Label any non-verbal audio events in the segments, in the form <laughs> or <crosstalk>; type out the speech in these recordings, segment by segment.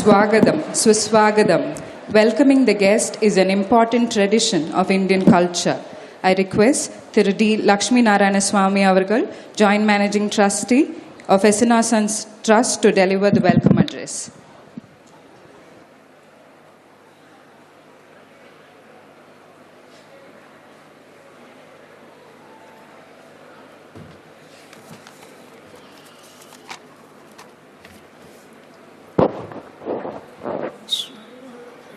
Swagadam, Suswagadam. Welcoming the guest is an important tradition of Indian culture. I request Thiru D. Lakshmi Narayana Swami Avargal, Joint Managing Trustee of SNR Sons Trust, to deliver the welcome address.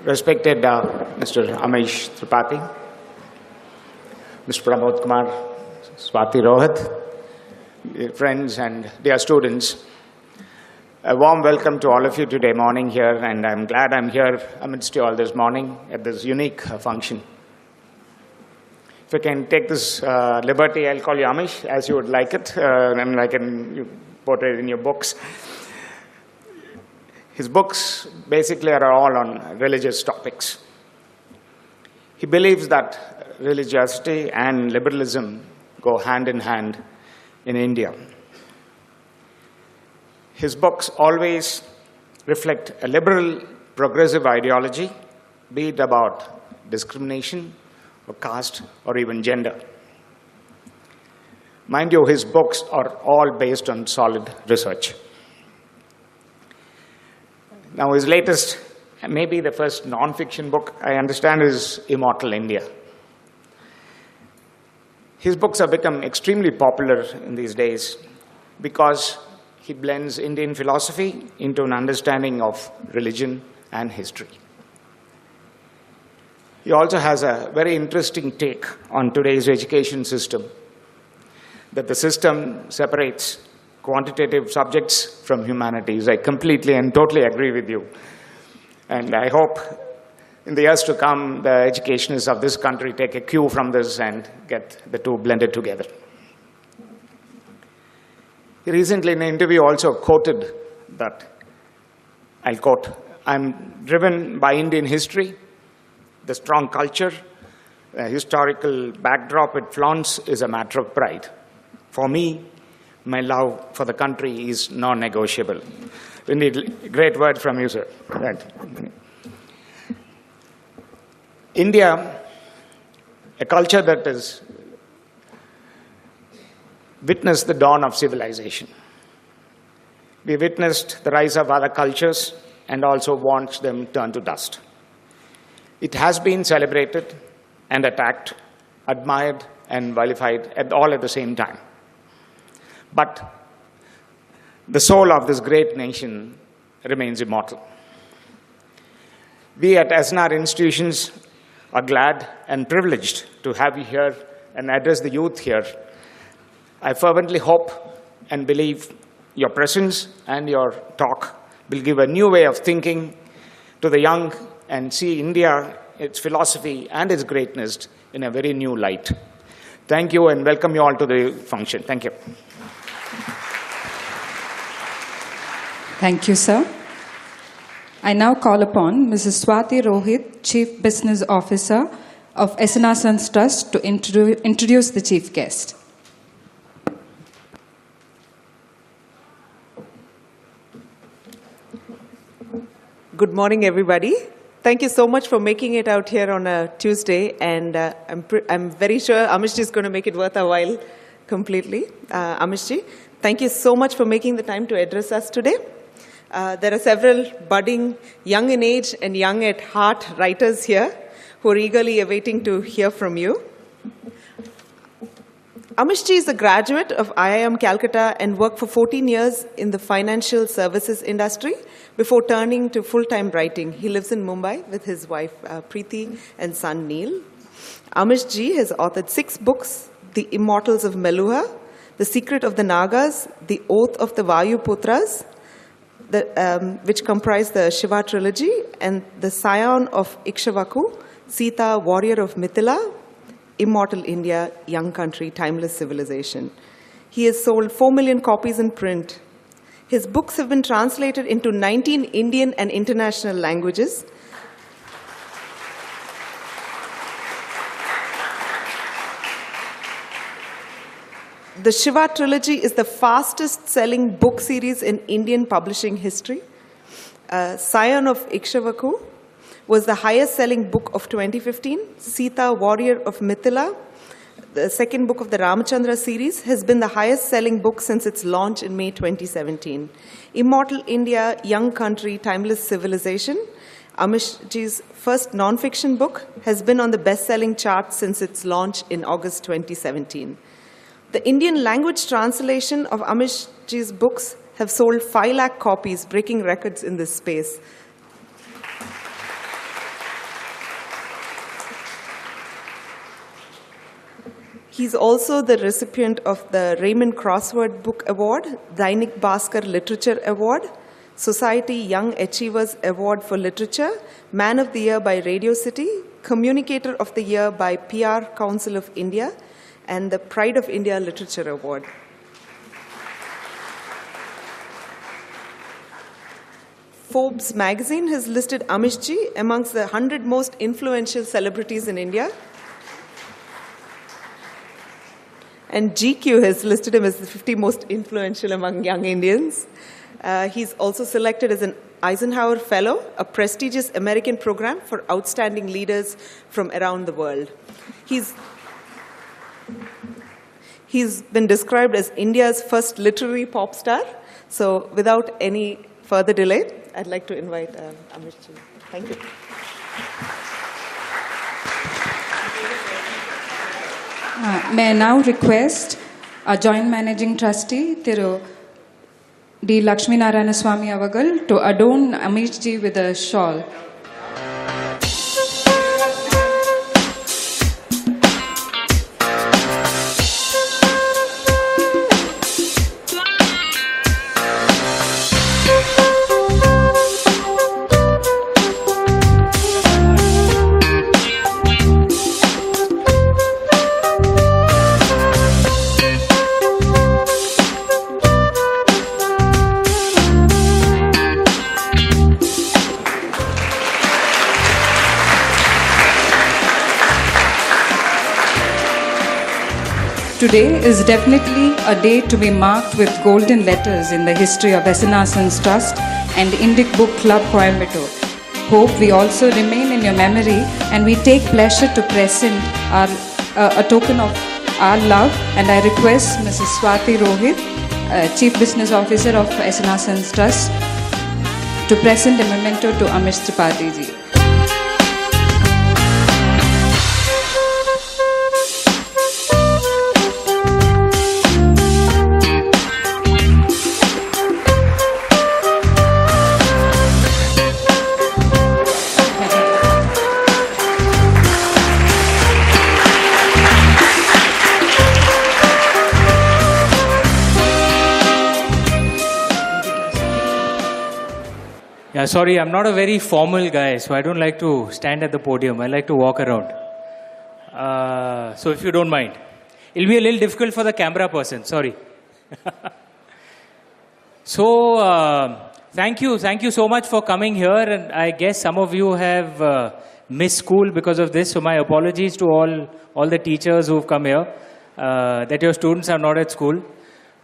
Respected uh, Mr. Amish Tripathi, Mr. Pramod Kumar, Swati Rohit, dear friends and dear students, a warm welcome to all of you today morning here, and I'm glad I'm here amidst you all this morning at this unique uh, function. If I can take this uh, liberty, I'll call you Amish as you would like it, uh, and I can portray it in your books. His books basically are all on religious topics. He believes that religiosity and liberalism go hand in hand in India. His books always reflect a liberal, progressive ideology, be it about discrimination or caste or even gender. Mind you, his books are all based on solid research. Now, his latest, maybe the first non fiction book I understand is Immortal India. His books have become extremely popular in these days because he blends Indian philosophy into an understanding of religion and history. He also has a very interesting take on today's education system that the system separates quantitative subjects from humanities. I completely and totally agree with you. And I hope in the years to come, the educationists of this country take a cue from this and get the two blended together. He recently in an interview also quoted that, I'll quote, I'm driven by Indian history, the strong culture, the historical backdrop it flaunts is a matter of pride. For me, my love for the country is non negotiable. Indeed, great word from you, sir. Right. India, a culture that has witnessed the dawn of civilization. We witnessed the rise of other cultures and also watched them turn to dust. It has been celebrated and attacked, admired and vilified at all at the same time. But the soul of this great nation remains immortal. We at SNR institutions are glad and privileged to have you here and address the youth here. I fervently hope and believe your presence and your talk will give a new way of thinking to the young and see India, its philosophy, and its greatness in a very new light. Thank you and welcome you all to the function. Thank you. Thank you, sir. I now call upon Mrs. Swati Rohit, Chief Business Officer of SNR Sons Trust, to introduce the chief guest. Good morning, everybody. Thank you so much for making it out here on a Tuesday, and uh, I'm, I'm very sure Amishji is going to make it worth a while completely. Uh, Amishji, thank you so much for making the time to address us today. Uh, there are several budding, young in age and young at heart writers here who are eagerly awaiting to hear from you. Amishji is a graduate of IIM Calcutta and worked for 14 years in the financial services industry before turning to full time writing. He lives in Mumbai with his wife uh, Preeti and son Neil. Amishji has authored six books The Immortals of Meluha, The Secret of the Nagas, The Oath of the Vayu Putras, the, um, which comprise the Shiva trilogy, and The Scion of Ikshvaku, Sita, Warrior of Mithila, Immortal India, Young Country, Timeless Civilization. He has sold 4 million copies in print. His books have been translated into 19 Indian and international languages. The Shiva trilogy is the fastest selling book series in Indian publishing history. Uh, Scion of Ikshvaku was the highest selling book of 2015. Sita, Warrior of Mithila, the second book of the Ramachandra series, has been the highest selling book since its launch in May 2017. Immortal India, Young Country, Timeless Civilization, Amishji's first nonfiction book, has been on the best selling chart since its launch in August 2017. The Indian language translation of Amishji's books have sold 5 lakh copies, breaking records in this space. He's also the recipient of the Raymond Crossword Book Award, Dainik Bhaskar Literature Award, Society Young Achievers Award for Literature, Man of the Year by Radio City, Communicator of the Year by PR Council of India, and the Pride of India Literature Award. Forbes magazine has listed Amishji amongst the 100 most influential celebrities in India. And GQ has listed him as the 50 most influential among young Indians. Uh, he's also selected as an Eisenhower Fellow, a prestigious American program for outstanding leaders from around the world. He's He's been described as India's first literary pop star. So, without any further delay, I'd like to invite um. Thank you. Uh, may I now request our Joint Managing Trustee, Thiru D. Lakshmi Narayana Swami Avagal, to adorn Amish ji with a shawl. Today is definitely a day to be marked with golden letters in the history of SNR Sons Trust and Indic Book Club Coimbatore. Hope we also remain in your memory and we take pleasure to present our, uh, a token of our love and I request Mrs. Swati Rohit, uh, Chief Business Officer of SNR Sons Trust, to present a memento to Amish Tripathi ji. Sorry, I'm not a very formal guy, so I don't like to stand at the podium. I like to walk around. Uh, so if you don't mind, it'll be a little difficult for the camera person. Sorry. <laughs> so uh, thank you, thank you so much for coming here, and I guess some of you have uh, missed school because of this. So my apologies to all all the teachers who've come here uh, that your students are not at school,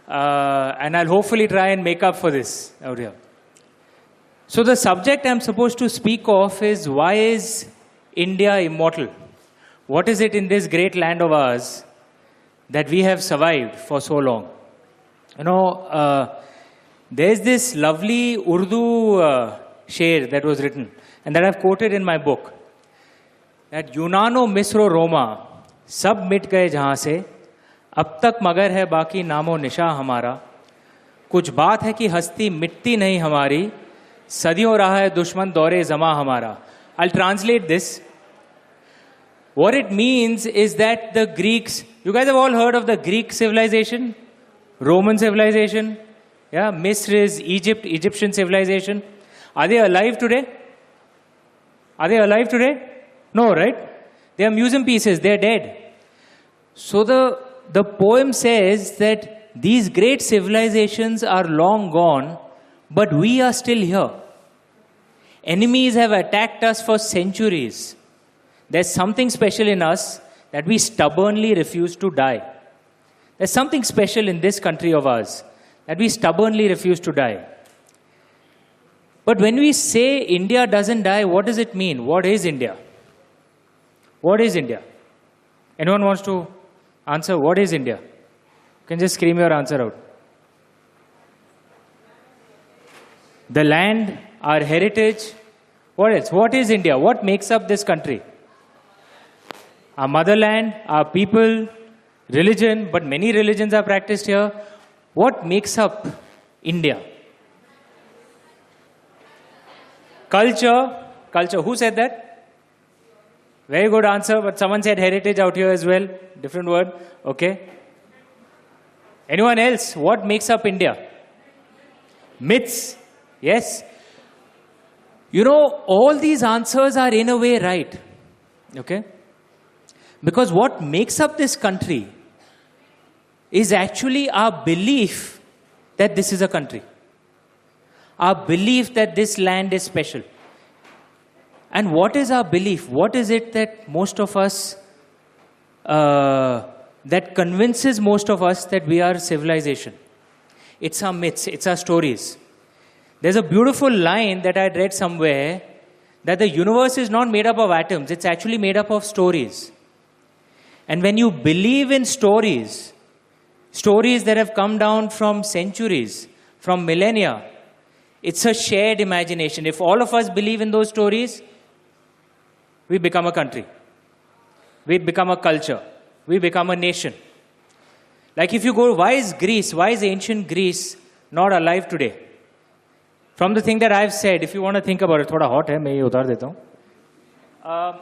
uh, and I'll hopefully try and make up for this out here. So, the subject I'm supposed to speak of is why is India immortal? What is it in this great land of ours that we have survived for so long? You know, uh, there's this lovely Urdu uh, sher that was written and that I've quoted in my book that यूनानो मिस्रो रोमा सब मिट गए जहाँ से अब तक मगर है बाकी नामो निशा हमारा कुछ बात है कि हस्ती मिटती नहीं हमारी सदियों रहा है दुश्मन दौरे जमा हमारा I translate this What it means is that the Greeks, you guys have all heard of the Greek civilization, Roman civilization, yeah, Misr is Egypt, Egyptian civilization. Are they alive today? Are they alive today? No, right? They are museum pieces, they are dead. So the, the poem says that these great civilizations are long gone, but we are still here. Enemies have attacked us for centuries. There's something special in us that we stubbornly refuse to die. There's something special in this country of ours that we stubbornly refuse to die. But when we say India doesn't die, what does it mean? What is India? What is India? Anyone wants to answer? What is India? You can just scream your answer out. The land, our heritage. What else? What is India? What makes up this country? Our motherland, our people, religion, but many religions are practiced here. What makes up India? Culture. Culture. Who said that? Very good answer, but someone said heritage out here as well. Different word. Okay. Anyone else? What makes up India? Myths. Yes. You know, all these answers are in a way right. Okay. Because what makes up this country is actually our belief that this is a country. Our belief that this land is special. And what is our belief? What is it that most of us, uh, that convinces most of us that we are civilization? It's our myths, it's our stories. There's a beautiful line that I'd read somewhere that the universe is not made up of atoms, it's actually made up of stories. And when you believe in stories, stories that have come down from centuries, from millennia, it's a shared imagination. If all of us believe in those stories, we become a country. We become a culture. We become a nation. Like if you go, why is Greece, why is ancient Greece not alive today? From the thing that I've said, if you want to think about it, थोड़ा hot है, मैं ये उतार देता हूँ. Um,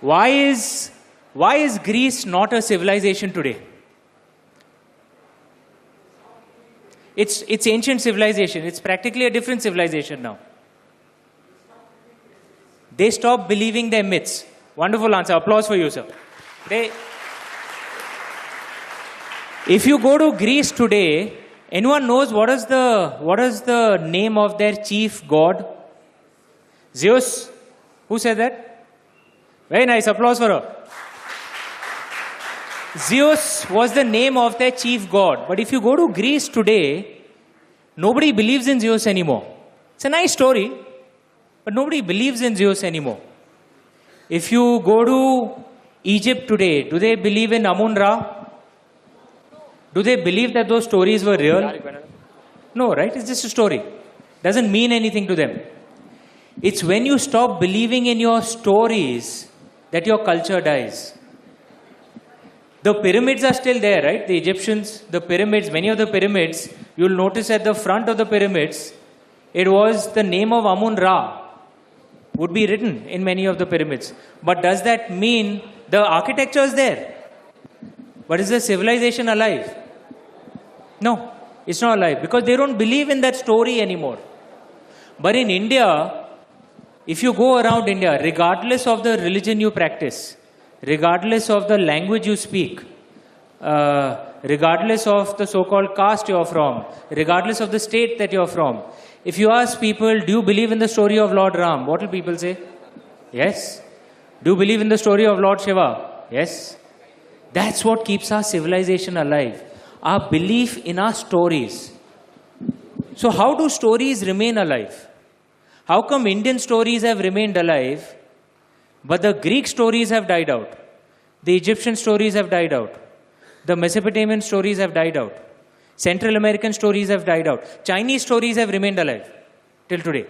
why is why is Greece not a civilization today? It's, it's ancient civilization. It's practically a different civilization now. They stopped believing their myths. Wonderful answer. Applause for you, sir. They, if you go to Greece today, anyone knows what is the what is the name of their chief god? Zeus. Who said that? Very nice. Applause for her. Zeus was the name of their chief god. But if you go to Greece today, nobody believes in Zeus anymore. It's a nice story, but nobody believes in Zeus anymore. If you go to Egypt today, do they believe in Amun Ra? Do they believe that those stories were real? No, right? It's just a story. Doesn't mean anything to them. It's when you stop believing in your stories that your culture dies. The pyramids are still there, right? The Egyptians, the pyramids, many of the pyramids, you'll notice at the front of the pyramids, it was the name of Amun Ra would be written in many of the pyramids. But does that mean the architecture is there? But is the civilization alive? No, it's not alive because they don't believe in that story anymore. But in India, if you go around India, regardless of the religion you practice, regardless of the language you speak, uh, regardless of the so called caste you're from, regardless of the state that you're from, if you ask people, do you believe in the story of Lord Ram? What will people say? Yes. Do you believe in the story of Lord Shiva? Yes. That's what keeps our civilization alive. Our belief in our stories. So, how do stories remain alive? How come Indian stories have remained alive, but the Greek stories have died out? The Egyptian stories have died out. The Mesopotamian stories have died out. Central American stories have died out. Chinese stories have remained alive till today.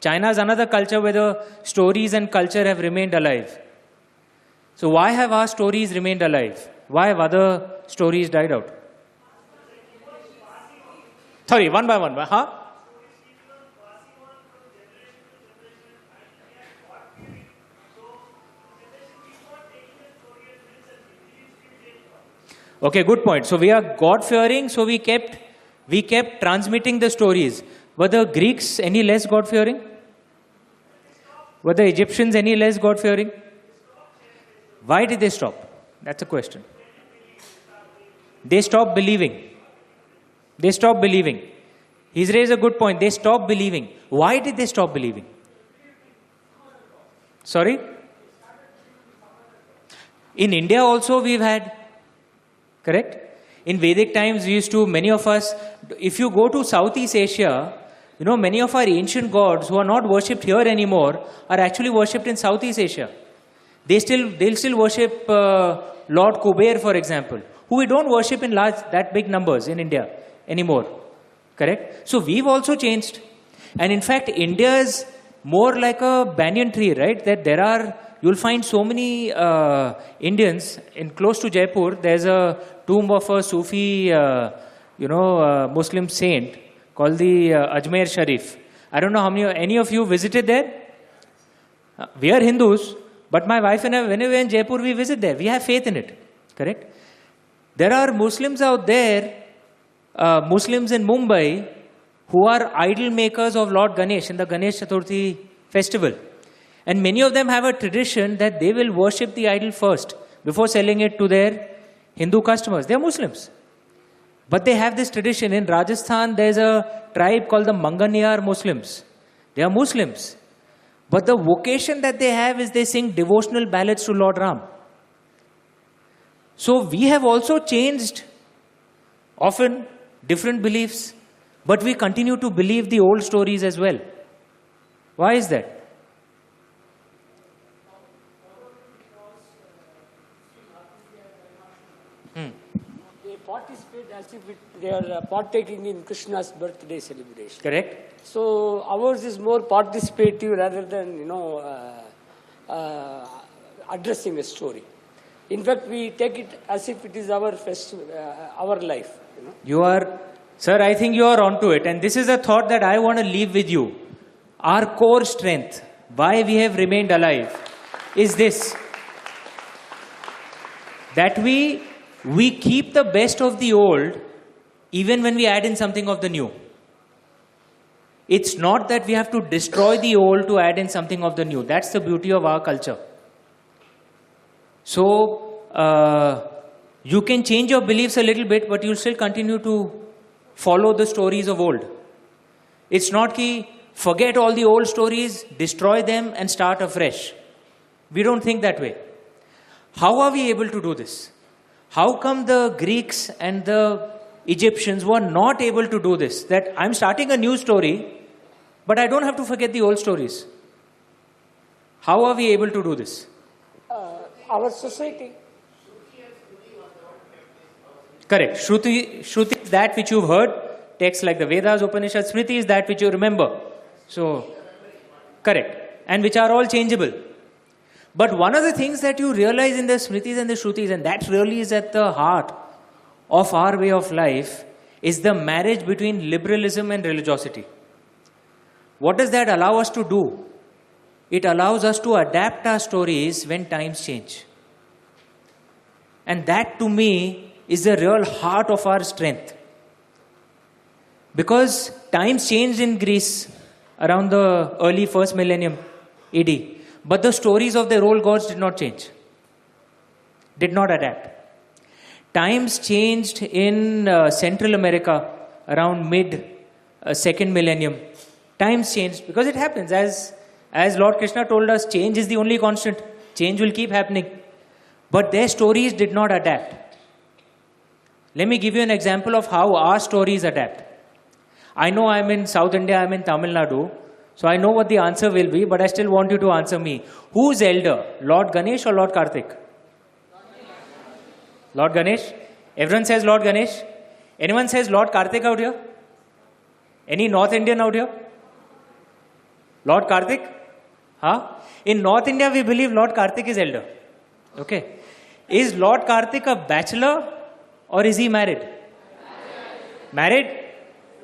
China is another culture where the stories and culture have remained alive. So, why have our stories remained alive? Why have other stories died out? Sorry, one by one. Huh? Okay, good point. So we are God fearing, so we kept we kept transmitting the stories. Were the Greeks any less God fearing? Were the Egyptians any less God fearing? Why did they stop? That's a question. They stopped believing. They stopped believing. He's raised a good point. They stopped believing. Why did they stop believing? Sorry? In India also we've had correct in vedic times we used to many of us if you go to southeast asia you know many of our ancient gods who are not worshipped here anymore are actually worshipped in southeast asia. They still they'll still worship uh, lord kuber for example who we don't worship in large that big numbers in india anymore. Correct? So we've also changed. And in fact india is more like a banyan tree right? That there are you'll find so many uh, Indians in close to Jaipur. There's a tomb of a Sufi, uh, you know, uh, Muslim saint called the uh, Ajmer Sharif. I don't know how many any of you visited there. Uh, we are Hindus, but my wife and I, whenever we're in Jaipur, we visit there. We have faith in it. Correct. There are Muslims out there, uh, Muslims in Mumbai, who are idol makers of Lord Ganesh in the Ganesh Chaturthi festival. And many of them have a tradition that they will worship the idol first before selling it to their Hindu customers. They are Muslims. But they have this tradition. In Rajasthan, there's a tribe called the Manganiyar Muslims. They are Muslims. But the vocation that they have is they sing devotional ballads to Lord Ram. So we have also changed often different beliefs, but we continue to believe the old stories as well. Why is that? They participate as if it, they are uh, partaking in Krishna's birthday celebration. Correct? So ours is more participative rather than you know uh, uh, addressing a story. In fact, we take it as if it is our festival, uh, our life. You know. You are, sir, I think you are onto it. And this is a thought that I want to leave with you. Our core strength, why we have remained alive, is this that we, we keep the best of the old even when we add in something of the new. It's not that we have to destroy the old to add in something of the new. That's the beauty of our culture. So, uh, you can change your beliefs a little bit, but you'll still continue to follow the stories of old. It's not ki forget all the old stories, destroy them, and start afresh. We don't think that way. How are we able to do this? How come the Greeks and the Egyptians were not able to do this? That I'm starting a new story, but I don't have to forget the old stories. How are we able to do this? Uh, our society, Correct. Shruti, Shruti is that which you've heard. Texts like the Vedas, Upanishads, Smriti is that which you remember. So, correct. And which are all changeable. But one of the things that you realize in the Smritis and the Shrutis, and that really is at the heart of our way of life, is the marriage between liberalism and religiosity. What does that allow us to do? It allows us to adapt our stories when times change. And that to me is the real heart of our strength. Because times changed in Greece around the early first millennium AD, but the stories of their old gods did not change, did not adapt. Times changed in uh, Central America around mid uh, second millennium. Times changed because it happens as as Lord Krishna told us, change is the only constant. Change will keep happening. but their stories did not adapt. Let me give you an example of how our stories adapt. I know I'm in South India, I'm in Tamil Nadu, so I know what the answer will be, but I still want you to answer me. Who's elder, Lord Ganesh or Lord Karthik? Lord Ganesh? Everyone says Lord Ganesh. Anyone says Lord Karthik out here? Any North Indian out here? Lord Karthik? Huh? In North India, we believe Lord Karthik is elder. Okay. Is Lord Karthik a bachelor or is he married? Married?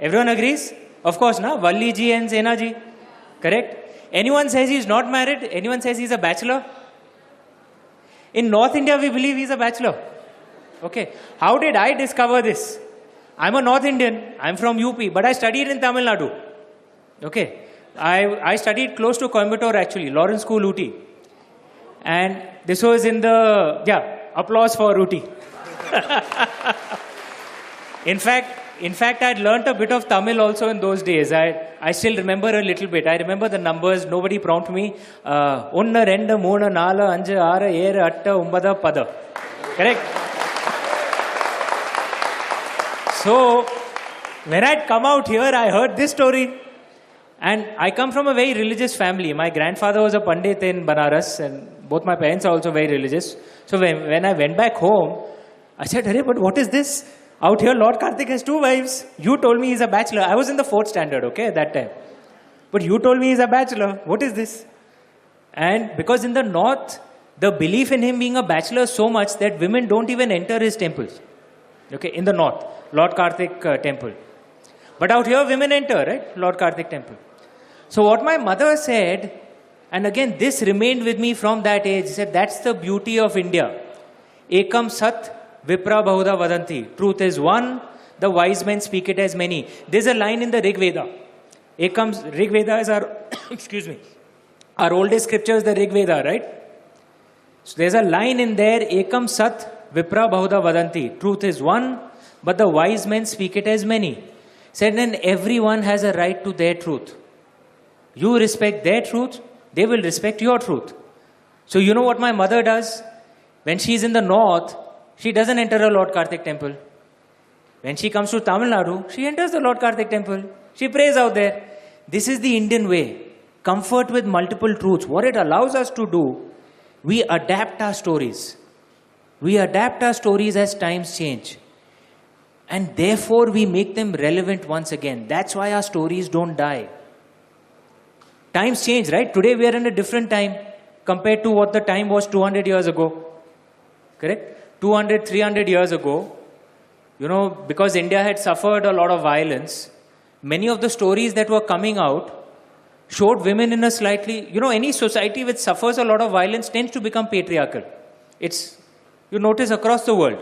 Everyone agrees? Of course, na? Valli ji and Sena ji. Correct? Anyone says he's not married? Anyone says he's a bachelor? In North India, we believe he's a bachelor. Okay. How did I discover this? I'm a North Indian. I'm from UP, but I studied in Tamil Nadu. Okay. I, I studied close to Coimbatore actually, Lawrence School, Ooty. And this was in the, yeah, applause for Ooty. <laughs> in fact, in fact, I had learnt a bit of Tamil also in those days. I, I still remember a little bit. I remember the numbers. Nobody prompted me. Uh, Onna, renda, moona, nala, anja, ara, era, atta, umbada, pada. Correct? So, when I'd come out here, I heard this story. And I come from a very religious family. My grandfather was a Pandit in Banaras, and both my parents are also very religious. So, when, when I went back home, I said, Hey, but what is this? Out here, Lord Karthik has two wives. You told me he's a bachelor. I was in the fourth standard, okay, at that time. But you told me he's a bachelor. What is this? And because in the north, the belief in him being a bachelor so much that women don't even enter his temples. Okay, in the north, Lord Karthik uh, temple. But out here, women enter, right? Lord Karthik temple. So, what my mother said, and again, this remained with me from that age, she said that's the beauty of India. Ekam Sat Vipra Bahuda Vadanti. Truth is one, the wise men speak it as many. There's a line in the Rig Veda. It comes, Rig Veda is our, <coughs> excuse me, our oldest scripture is the Rig Veda, right? So there's a line in there, Ekam Sat Vipra Bahuda Vadanti. Truth is one, but the wise men speak it as many. Said then everyone has a right to their truth. You respect their truth, they will respect your truth. So you know what my mother does? When she's in the north, she doesn't enter a Lord Karthik temple. When she comes to Tamil Nadu, she enters the Lord Karthik temple. She prays out there. This is the Indian way. Comfort with multiple truths. What it allows us to do, we adapt our stories. We adapt our stories as times change. And therefore, we make them relevant once again. That's why our stories don't die. Times change, right? Today we are in a different time compared to what the time was 200 years ago. Correct? 200, 300 years ago, you know, because India had suffered a lot of violence, many of the stories that were coming out showed women in a slightly, you know, any society which suffers a lot of violence tends to become patriarchal. It's, you notice across the world,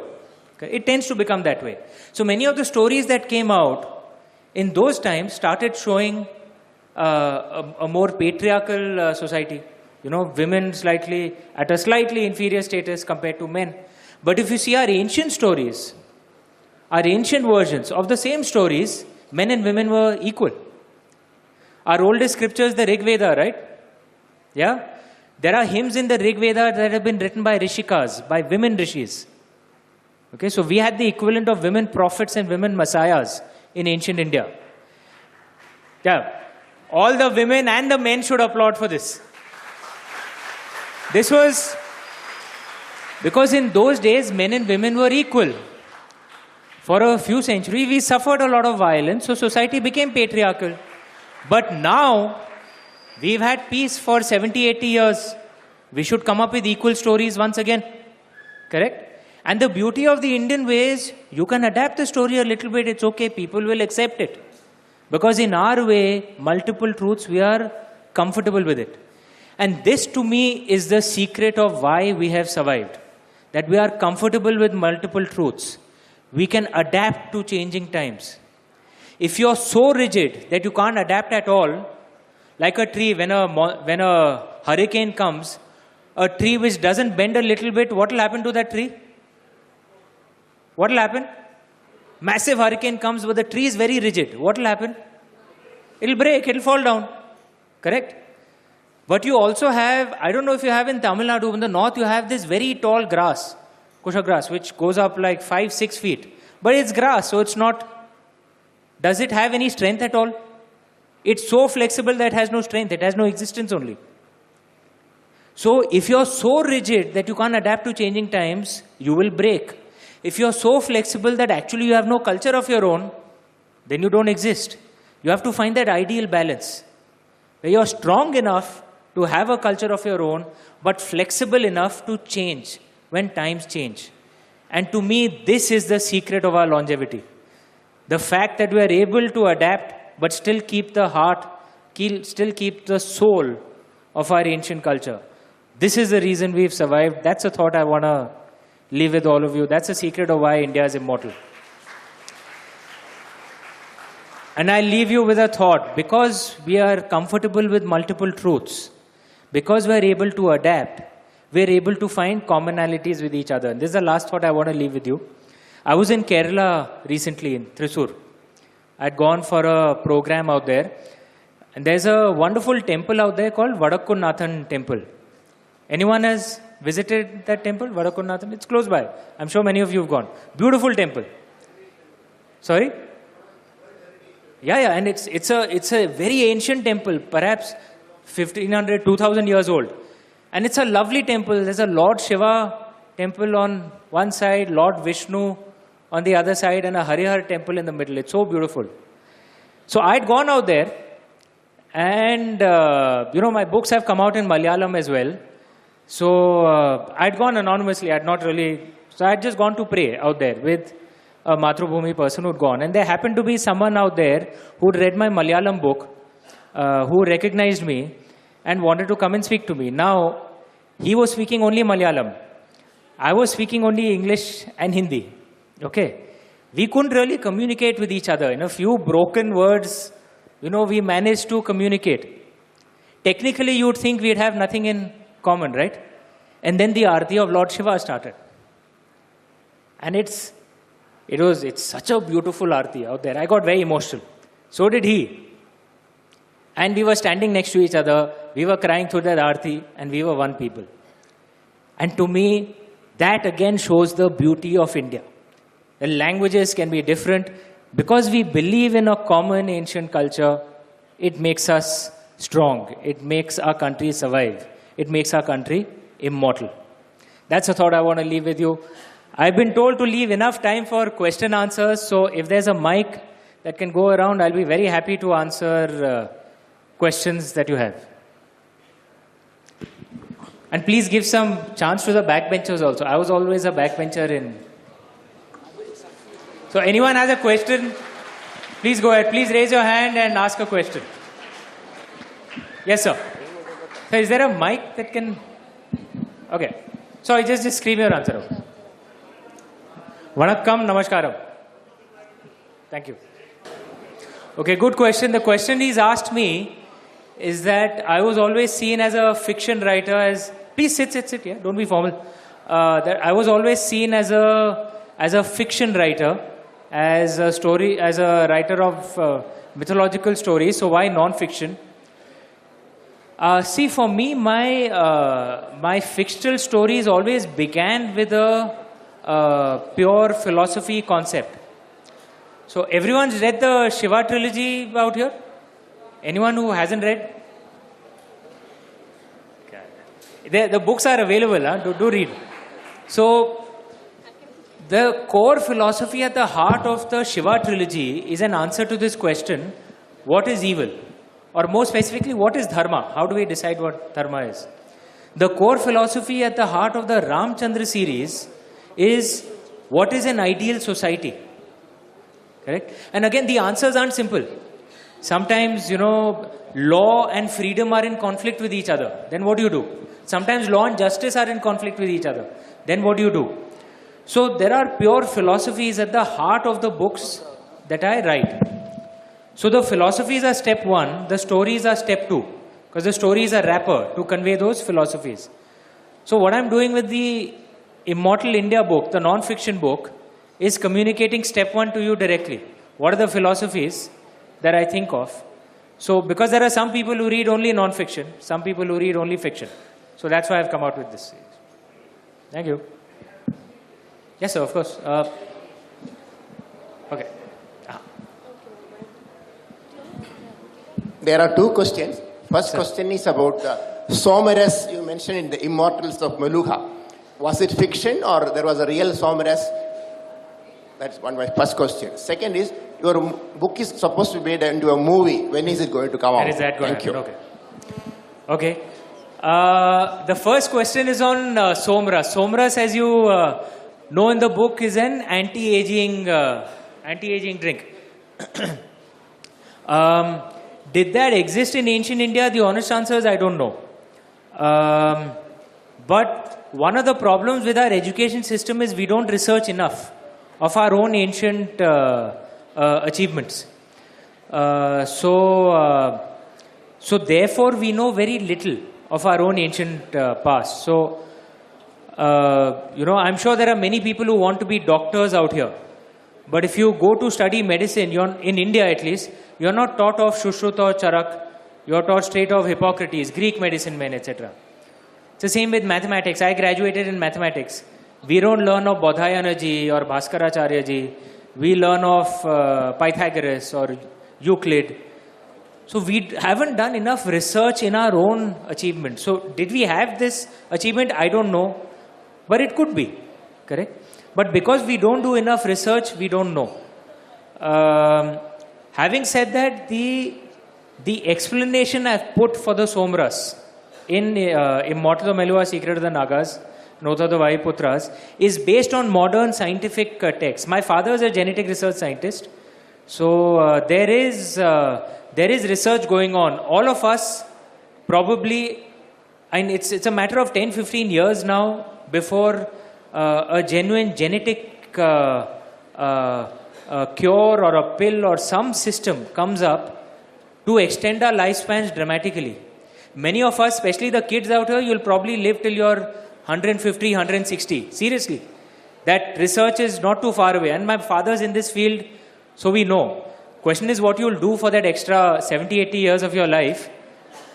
it tends to become that way. So many of the stories that came out in those times started showing uh, a, a more patriarchal uh, society. You know, women slightly at a slightly inferior status compared to men. But if you see our ancient stories, our ancient versions of the same stories, men and women were equal. Our oldest scriptures, the Rig Veda, right? Yeah? There are hymns in the Rig Veda that have been written by Rishikas, by women rishis. Okay, so we had the equivalent of women prophets and women messiahs in ancient India. Yeah, all the women and the men should applaud for this. This was because in those days men and women were equal. For a few centuries, we suffered a lot of violence, so society became patriarchal. But now, we've had peace for 70, 80 years. We should come up with equal stories once again. Correct? And the beauty of the Indian way is you can adapt the story a little bit, it's okay, people will accept it. Because in our way, multiple truths, we are comfortable with it. And this to me is the secret of why we have survived. That we are comfortable with multiple truths. We can adapt to changing times. If you're so rigid that you can't adapt at all, like a tree, when a, when a hurricane comes, a tree which doesn't bend a little bit, what will happen to that tree? What will happen? Massive hurricane comes, but the tree is very rigid. What will happen? It'll break, it'll fall down. Correct? But you also have, I don't know if you have in Tamil Nadu, in the north, you have this very tall grass, kusha grass, which goes up like five, six feet. But it's grass, so it's not. Does it have any strength at all? It's so flexible that it has no strength, it has no existence only. So, if you're so rigid that you can't adapt to changing times, you will break. If you're so flexible that actually you have no culture of your own, then you don't exist. You have to find that ideal balance where you're strong enough to have a culture of your own, but flexible enough to change when times change. And to me, this is the secret of our longevity. The fact that we are able to adapt, but still keep the heart, still keep the soul of our ancient culture. This is the reason we've survived. That's a thought I want to leave with all of you. That's the secret of why India is immortal. And I leave you with a thought because we are comfortable with multiple truths, because we are able to adapt, we are able to find commonalities with each other. And this is the last thought I want to leave with you. I was in Kerala recently in Thrissur. I'd gone for a program out there, and there's a wonderful temple out there called Vadakunnathan Temple. Anyone has visited that temple, Vadakunnathan? It's close by. I'm sure many of you have gone. Beautiful temple. Sorry? Yeah, yeah, and it's, it's, a, it's a very ancient temple, perhaps 1500, 2000 years old. And it's a lovely temple. There's a Lord Shiva temple on one side, Lord Vishnu on the other side, and a Harihar temple in the middle. It's so beautiful. So I'd gone out there, and uh, you know, my books have come out in Malayalam as well. So uh, I'd gone anonymously, I'd not really, so I'd just gone to pray out there with a Mathrubhumi person who'd gone. And there happened to be someone out there who'd read my Malayalam book, uh, who recognized me and wanted to come and speak to me. Now, he was speaking only Malayalam. I was speaking only English and Hindi. Okay. We couldn't really communicate with each other. In a few broken words, you know, we managed to communicate. Technically, you'd think we'd have nothing in common, right? And then the Aarti of Lord Shiva started. And it's, it was, it's such a beautiful Aarti out there. I got very emotional. So did he. And we were standing next to each other. We were crying through that Aarti, and we were one people. And to me, that again shows the beauty of India. The languages can be different. Because we believe in a common ancient culture, it makes us strong. It makes our country survive. It makes our country immortal. That's a thought I want to leave with you. I've been told to leave enough time for question answers, so if there's a mic that can go around, I'll be very happy to answer uh, questions that you have. And please give some chance to the backbenchers also. I was always a backbencher in. So, anyone has a question, please go ahead. Please raise your hand and ask a question. Yes, sir. So, is there a mic that can. Okay. Sorry, just, just scream your answer. Vanakkam, namaskaram. Thank you. Okay, good question. The question he's asked me is that I was always seen as a fiction writer as please sit, sit, sit. Yeah, don't be formal. Uh, that I was always seen as a as a fiction writer, as a story, as a writer of uh, mythological stories. So why non-fiction? Uh, see, for me, my uh, my fictional stories always began with a uh, pure philosophy concept. So everyone's read the Shiva trilogy out here. Anyone who hasn't read? The, the books are available. Huh? Do, do read. So the core philosophy at the heart of the Shiva trilogy is an answer to this question: What is evil? Or more specifically, what is dharma? How do we decide what dharma is? The core philosophy at the heart of the Ramchandra series is what is an ideal society? Correct? And again, the answers aren't simple. Sometimes, you know, law and freedom are in conflict with each other. Then what do you do? Sometimes law and justice are in conflict with each other. Then what do you do? So there are pure philosophies at the heart of the books that I write. So the philosophies are step one, the stories are step two, because the story is a wrapper to convey those philosophies. So what I'm doing with the Immortal India book, the non-fiction book, is communicating step one to you directly. What are the philosophies that I think of? So, because there are some people who read only non-fiction, some people who read only fiction. So that's why I've come out with this series. Thank you. Yes, sir, of course. Uh, okay. Ah. There are two questions. First question is about uh, Somras you mentioned in the Immortals of Meluha. Was it fiction or there was a real Somras? That's one my first question. Second is your book is supposed to be made into a movie. When is it going to come out? When is that going Thank to you. Okay. Okay. Uh, the first question is on uh, Somras. Somras, as you uh, know in the book, is an anti-aging uh, anti-aging drink. <clears throat> um, did that exist in ancient India? The honest answer is I don't know. Um, but one of the problems with our education system is we don't research enough of our own ancient uh, achievements. So, so therefore, we know very little of our own ancient uh, past. So, uh, you know, I'm sure there are many people who want to be doctors out here. But if you go to study medicine, you're, in India at least, you're not taught of Shushruta or Charak. You're taught straight of Hippocrates, Greek medicine men, etc. It's the same with mathematics. I graduated in mathematics. We don't learn of Bodhayana ji or Bhaskaracharya ji. We learn of uh, Pythagoras or Euclid. So we haven't done enough research in our own achievement. So did we have this achievement? I don't know, but it could be, correct? But because we don't do enough research, we don't know. Um, having said that, the the explanation I've put for the Somras in uh, Immortal Meluha, Secret of the Nagas, Nota the Vayuputras, is based on modern scientific uh, texts. My father is a genetic research scientist, so uh, there is uh, there is research going on. All of us probably, and it's it's a matter of 10, 15 years now before uh, a genuine genetic uh, uh, cure or a pill or some system comes up to extend our lifespans dramatically. Many of us, especially the kids out here, you'll probably live till you're 150, 160. Seriously. That research is not too far away. And my father's in this field, so we know. Question is what you'll do for that extra 70, 80 years of your life.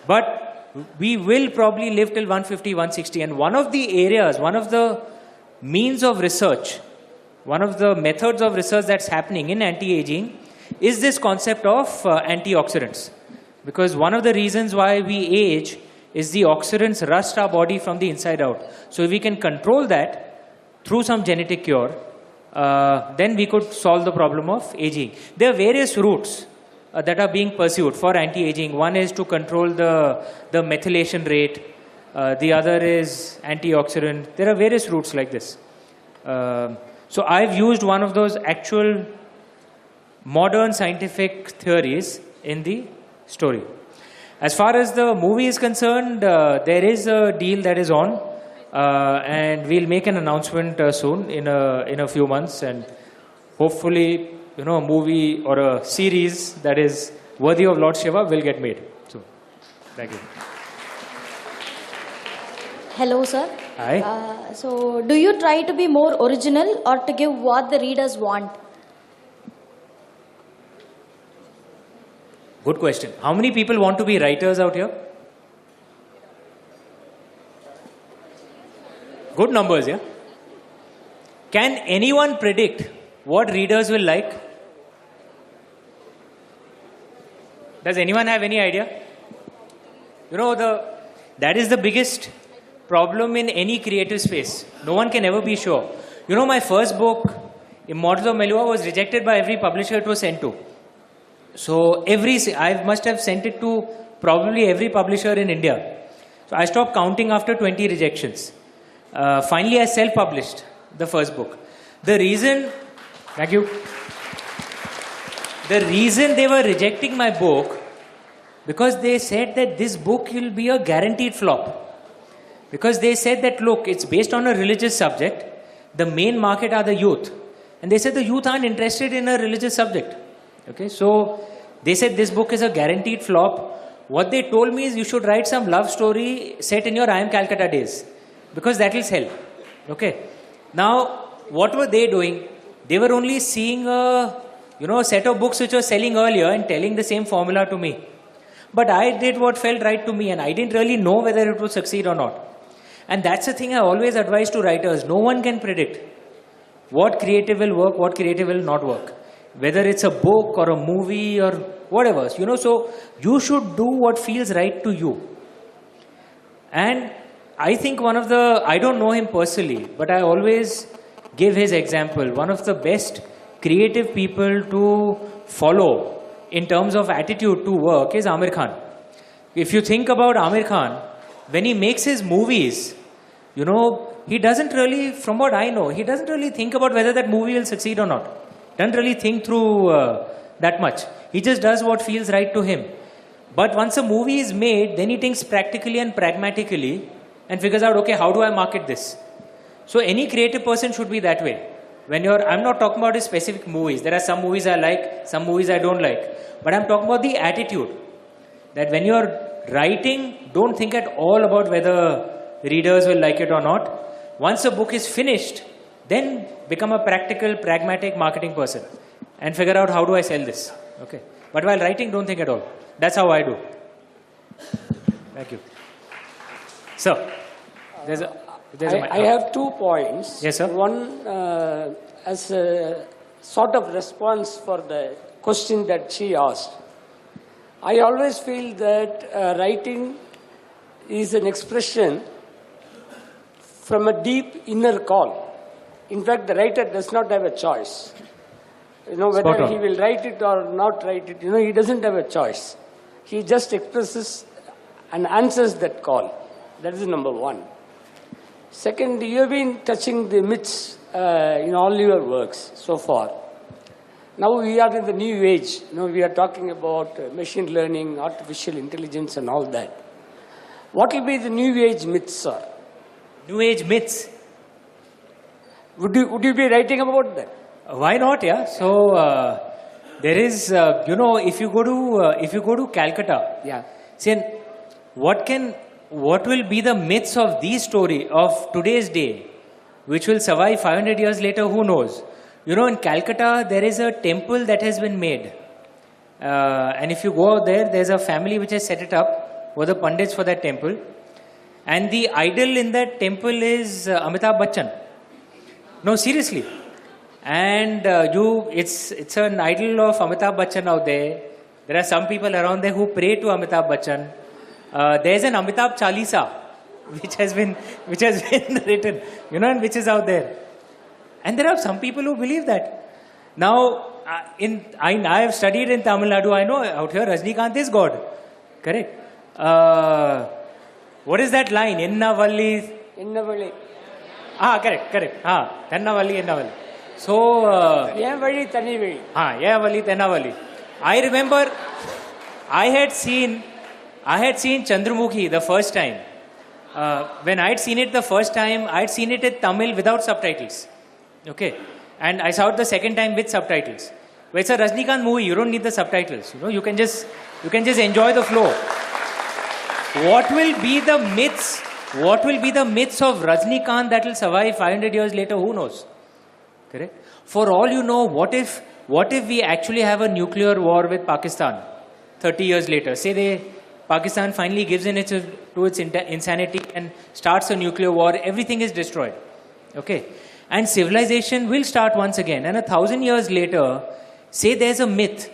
But we will probably live till 150, 160. And one of the areas, one of the means of research, one of the methods of research that's happening in anti-aging is this concept of uh, antioxidants. Because one of the reasons why we age is the oxidants rust our body from the inside out. So if we can control that through some genetic cure, uh, then we could solve the problem of aging. There are various routes uh, that are being pursued for anti-aging. One is to control the, the methylation rate. Uh, the other is antioxidant. There are various routes like this. Um so I've used one of those actual modern scientific theories in the story. As far as the movie is concerned, uh, there is a deal that is on, uh, and we'll make an announcement uh, soon in a in a few months, and hopefully, you know, a movie or a series that is worthy of Lord Shiva will get made. So, thank you. Hello, sir. Hi. Uh, so, do you try to be more original or to give what the readers want? Good question. How many people want to be writers out here? Good numbers, yeah? Can anyone predict what readers will like? Does anyone have any idea? You know, the, that is the biggest problem in any creative space. No one can ever be sure. You know, my first book, Immortals of Meluha, was rejected by every publisher it was sent to. So every I must have sent it to probably every publisher in India. So I stopped counting after 20 rejections. Uh, finally, I self-published the first book. The reason, thank you. The reason they were rejecting my book because they said that this book will be a guaranteed flop. Because they said that look, it's based on a religious subject. The main market are the youth, and they said the youth aren't interested in a religious subject. Okay, so they said this book is a guaranteed flop. What they told me is you should write some love story set in your IIM Calcutta days because that will sell. Okay, now what were they doing? They were only seeing a you know set of books which were selling earlier and telling the same formula to me. But I did what felt right to me, and I didn't really know whether it would succeed or not. And that's the thing I always advise to writers no one can predict what creative will work, what creative will not work. Whether it's a book or a movie or whatever. You know, so you should do what feels right to you. And I think one of the, I don't know him personally, but I always give his example. One of the best creative people to follow in terms of attitude to work is Aamir Khan. If you think about Aamir Khan, when he makes his movies, you know, he doesn't really, from what I know, he doesn't really think about whether that movie will succeed or not. Doesn't really think through uh, that much. He just does what feels right to him. But once a movie is made, then he thinks practically and pragmatically and figures out, okay, how do I market this? So any creative person should be that way. When you're, I'm not talking about specific movies. There are some movies I like, some movies I don't like. But I'm talking about the attitude. That when you're writing, don't think at all about whether readers will like it or not. Once a book is finished, then become a practical, pragmatic marketing person and figure out how do I sell this. Okay. But while writing, don't think at all. That's how I do. Thank you. So, there's a. There's a I, mi- I have two points. Yes, sir. One uh, as a sort of response for the question that she asked. I always feel that uh, writing is an expression from a deep inner call. In fact, the writer does not have a choice. You know, whether he will write it or not write it, you know, he doesn't have a choice. He just expresses and answers that call. That is number one. Second, you have been touching the myths uh, in all your works so far. Now we are in the new age. You know, we are talking about uh, machine learning, artificial intelligence, and all that. What will be the new age myths, sir? New Age myths. Would you, would you be writing about that? Why not? Yeah. So uh, there is, uh, you know, if you go to uh, if you go to Calcutta, Yeah. see, what can what will be the myths of the story of today's day, which will survive 500 years later? Who knows? You know, in Calcutta there is a temple that has been made, uh, and if you go there, there's a family which has set it up, were the pandits for that temple, and the idol in that temple is uh, Amitabh Bachchan. No, seriously. And uh, you, it's it's an idol of Amitabh Bachchan out there. There are some people around there who pray to Amitabh Bachchan. Uh, there's an Amitabh Chalisa, which has been which has been <laughs> written, you know, and which is out there. And there are some people who believe that. Now, uh, in I, I have studied in Tamil Nadu. I know out here Rajnikant is God, correct? Uh, what is that line? Enna valli. Enna valli. Ah, correct, correct. Ah, tenna valli, Enna valli. So. Uh, yeah, valli, Tanni valli. Ah, yeah, valli, tenna valli. I remember I had seen I had seen Chandramukhi the first time. Uh, when I had seen it the first time, I had seen it in Tamil without subtitles. Okay. And I saw it the second time with subtitles. But it's a Rajnikant movie, you don't need the subtitles. You know, you can just, you can just enjoy the flow. What will be the myths? What will be the myths of Rajnikant that will survive 500 years later? Who knows? Correct? For all you know, what if, what if we actually have a nuclear war with Pakistan 30 years later? Say they, Pakistan finally gives in its, to its insanity and starts a nuclear war, everything is destroyed. Okay? And civilization will start once again. And a thousand years later, say there's a myth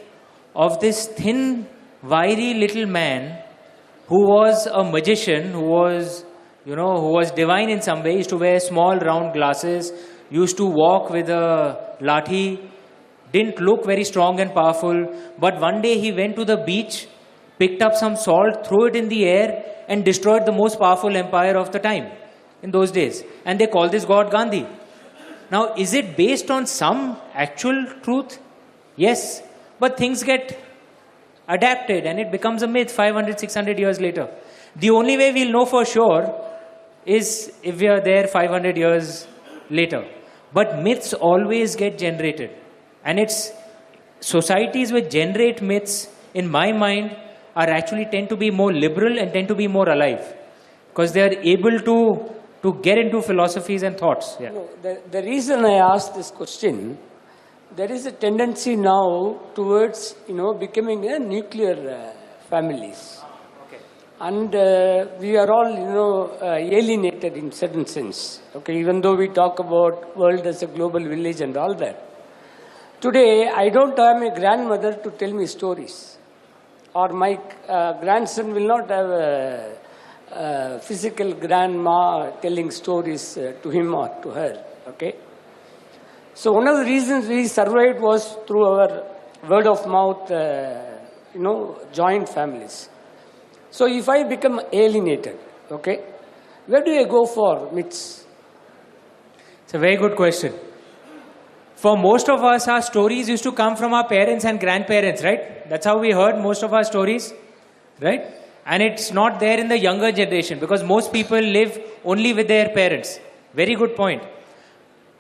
of this thin, wiry little man who was a magician, who was, you know, who was divine in some way, used to wear small round glasses, used to walk with a lathi, didn't look very strong and powerful, but one day he went to the beach, picked up some salt, threw it in the air, and destroyed the most powerful empire of the time in those days. And they call this god Gandhi. Now, is it based on some actual truth? Yes, but things get adapted and it becomes a myth 500, 600 years later. The only way we'll know for sure is if we are there 500 years later. But myths always get generated. And it's societies which generate myths, in my mind, are actually tend to be more liberal and tend to be more alive. Because they are able to, to get into philosophies and thoughts. Yeah. No, the, the reason I asked this question, there is a tendency now towards, you know, becoming a nuclear uh, families. And uh, we are all, you know, uh, alienated in certain sense. Okay, even though we talk about world as a global village and all that. Today, I don't have a grandmother to tell me stories, or my uh, grandson will not have a, a physical grandma telling stories uh, to him or to her. Okay. So one of the reasons we survived was through our word of mouth, uh, you know, joint families. So if I become alienated, okay, where do I go for myths? It's a very good question. For most of us, our stories used to come from our parents and grandparents, right? That's how we heard most of our stories, right? And it's not there in the younger generation because most people live only with their parents. Very good point.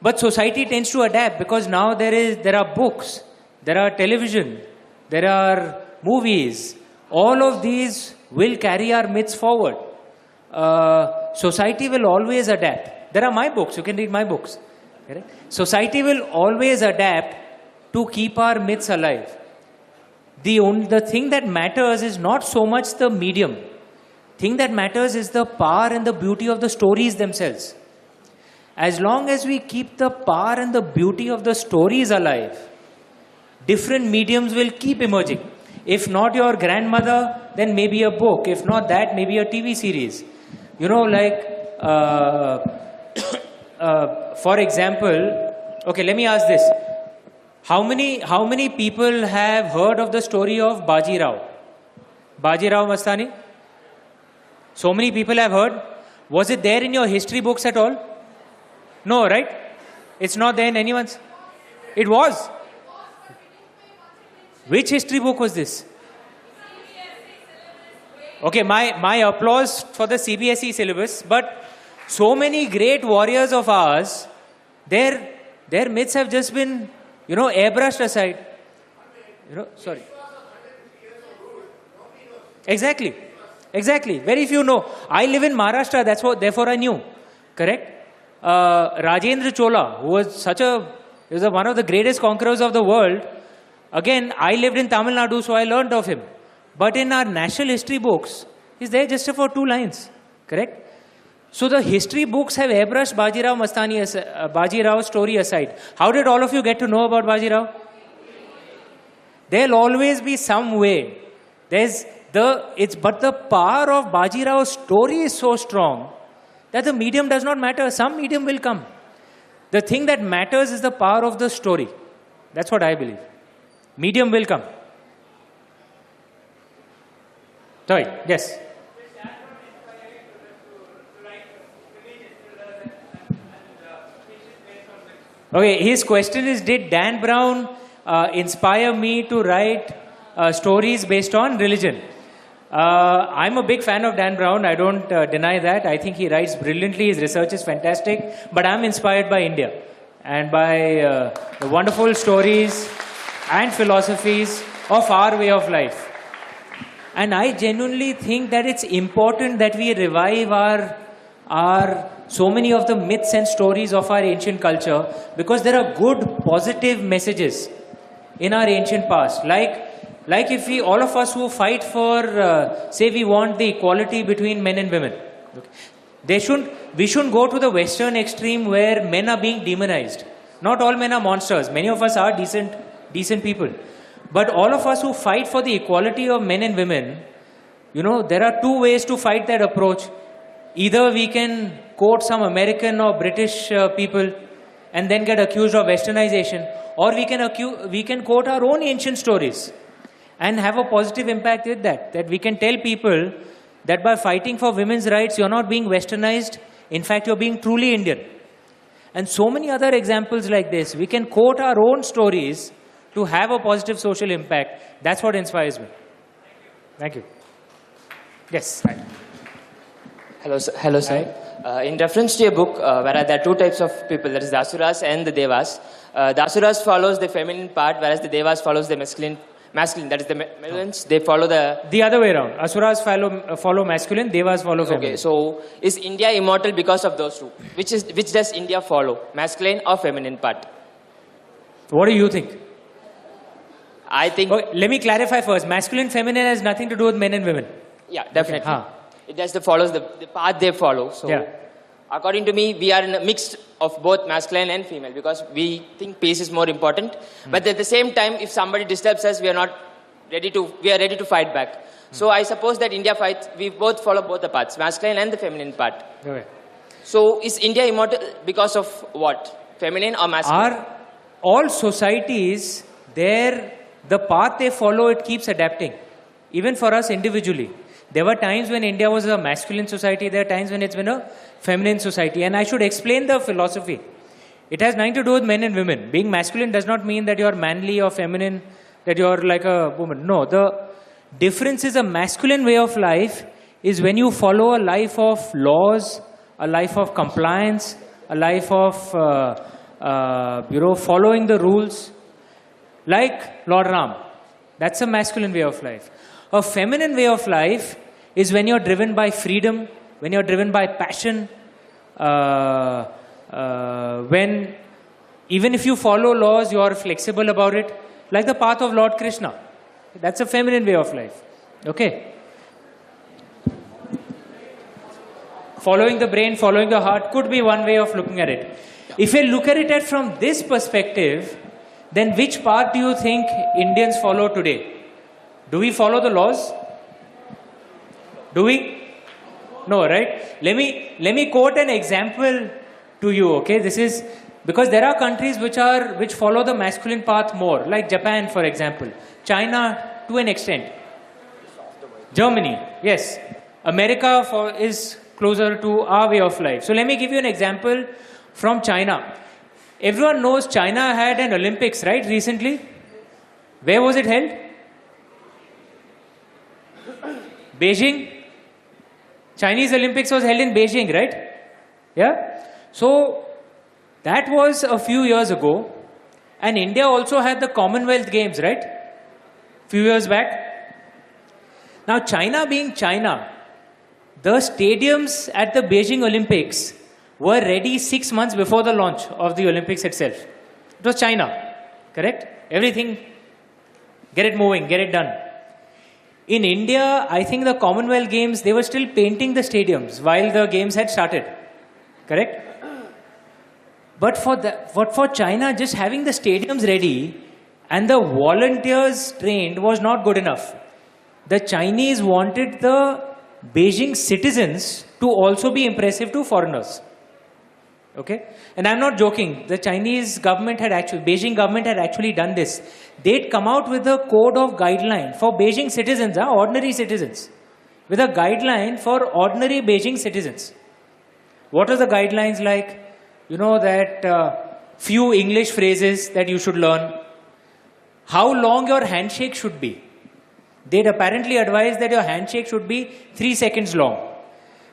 But society tends to adapt because now there is there are books, there are television, there are movies. All of these will carry our myths forward. Uh, society will always adapt. There are my books. You can read my books. Correct? Society will always adapt to keep our myths alive. The only the thing that matters is not so much the medium. Thing that matters is the power and the beauty of the stories themselves. As long as we keep the power and the beauty of the stories alive, different mediums will keep emerging. If not your grandmother, then maybe a book. If not that, maybe a TV series. You know, like, uh, uh, for example, okay, let me ask this. How many, how many people have heard of the story of Baji Rao? Baji Rao Mastani? So many people have heard. Was it there in your history books at all? No, right? It's not there in anyone's. It was. Which history book was this? Okay, my, my applause for the CBSE syllabus, but so many great warriors of ours, their, their myths have just been, you know, airbrushed aside. You know, sorry. Exactly. Exactly. Very few know. I live in Maharashtra, that's what, therefore I knew. Correct? Uh, Rajendra Chola, who was such a, he was a, one of the greatest conquerors of the world. Again, I lived in Tamil Nadu, so I learned of him. But in our national history books, he's there just for two lines. Correct? So the history books have airbrushed Bajirao Mastani, as- uh, story aside. How did all of you get to know about Bajirao? There'll always be some way. There's the it's but the power of Bajirao's story is so strong that the medium does not matter. Some medium will come. The thing that matters is the power of the story. That's what I believe. Medium will come. Sorry, yes. Okay, his question is Did Dan Brown uh, inspire me to write uh, stories based on religion? Uh, I'm a big fan of Dan Brown. I don't uh, deny that. I think he writes brilliantly. His research is fantastic. But I'm inspired by India and by uh, the wonderful stories and philosophies of our way of life. And I genuinely think that it's important that we revive our, our so many of the myths and stories of our ancient culture because there are good, positive messages in our ancient past. Like, like if we, all of us who fight for, uh, say, we want the equality between men and women. Okay. They shouldn't, we shouldn't go to the Western extreme where men are being demonized. Not all men are monsters. Many of us are decent, decent people. But all of us who fight for the equality of men and women, you know, there are two ways to fight that approach. Either we can quote some American or British uh, people and then get accused of westernization, or we can, we can quote our own ancient stories and have a positive impact with that. That we can tell people that by fighting for women's rights, you're not being westernized, in fact, you're being truly Indian. And so many other examples like this. We can quote our own stories to have a positive social impact. That's what inspires me. Thank you. Yes. Hello, sir. Hello, sir. Uh, in reference to your book, uh, where there are two types of people, that is the Asuras and the Devas. Uh, the Asuras follows the feminine part, whereas the Devas follows the masculine. Masculine, that is the ma- malevolence. They follow the. The other way around. Asuras follow, follow masculine, devas follow feminine. Okay, so is India immortal because of those two? Which is which does India follow, masculine or feminine part? What do you think? I think, Okay, let me clarify first. Masculine, feminine has nothing to do with men and women. yeah, definitely. huh. It just follows the, the path they follow. So, Yeah. according to me, we are in a mix of both masculine and female because we think peace is more important. Hmm. But at the same time, if somebody disturbs us, we are not ready to. We are ready to fight back. Hmm. So I suppose that India fights. We both follow both the paths, masculine and the feminine part. Okay. So is India immortal because of what? Feminine or masculine? Are all societies there, the path they follow, it keeps adapting, even for us individually. There were times when India was a masculine society, there are times when it's been a feminine society. And I should explain the philosophy. It has nothing to do with men and women. Being masculine does not mean that you're manly or feminine, that you're like a woman. No, the difference is a masculine way of life is when you follow a life of laws, a life of compliance, a life of, uh, uh, you know, following the rules, like Lord Ram. That's a masculine way of life. A feminine way of life is when you're driven by freedom, when you're driven by passion, uh, uh, when even if you follow laws, you are flexible about it, like the path of Lord Krishna. That's a feminine way of life. Okay? Following the brain, following the heart could be one way of looking at it. If you look at it from this perspective, then which path do you think Indians follow today? Do we follow the laws? Do we? No, right? Let me let me quote an example to you. Okay, this is because there are countries which are which follow the masculine path more, like Japan, for example, China to an extent, Germany, yes, America for, is closer to our way of life. So let me give you an example from China. Everyone knows China had an Olympics, right? Recently, where was it held? Beijing. Chinese Olympics was held in Beijing, right? Yeah? So that was a few years ago. And India also had the Commonwealth Games, right? Few years back. Now, China being China, the stadiums at the Beijing Olympics were ready six months before the launch of the Olympics itself. It was China, correct? Everything, get it moving, get it done. In India, I think the Commonwealth Games, they were still painting the stadiums while the games had started. Correct? But for, the, but for China, just having the stadiums ready and the volunteers trained was not good enough. The Chinese wanted the Beijing citizens to also be impressive to foreigners. Okay? And I'm not joking. The Chinese government had actually, Beijing government had actually done this. They'd come out with a code of guideline for Beijing citizens, huh? ordinary citizens, with a guideline for ordinary Beijing citizens. What are the guidelines like? You know that uh, few English phrases that you should learn. How long your handshake should be. They'd apparently advise that your handshake should be three seconds long.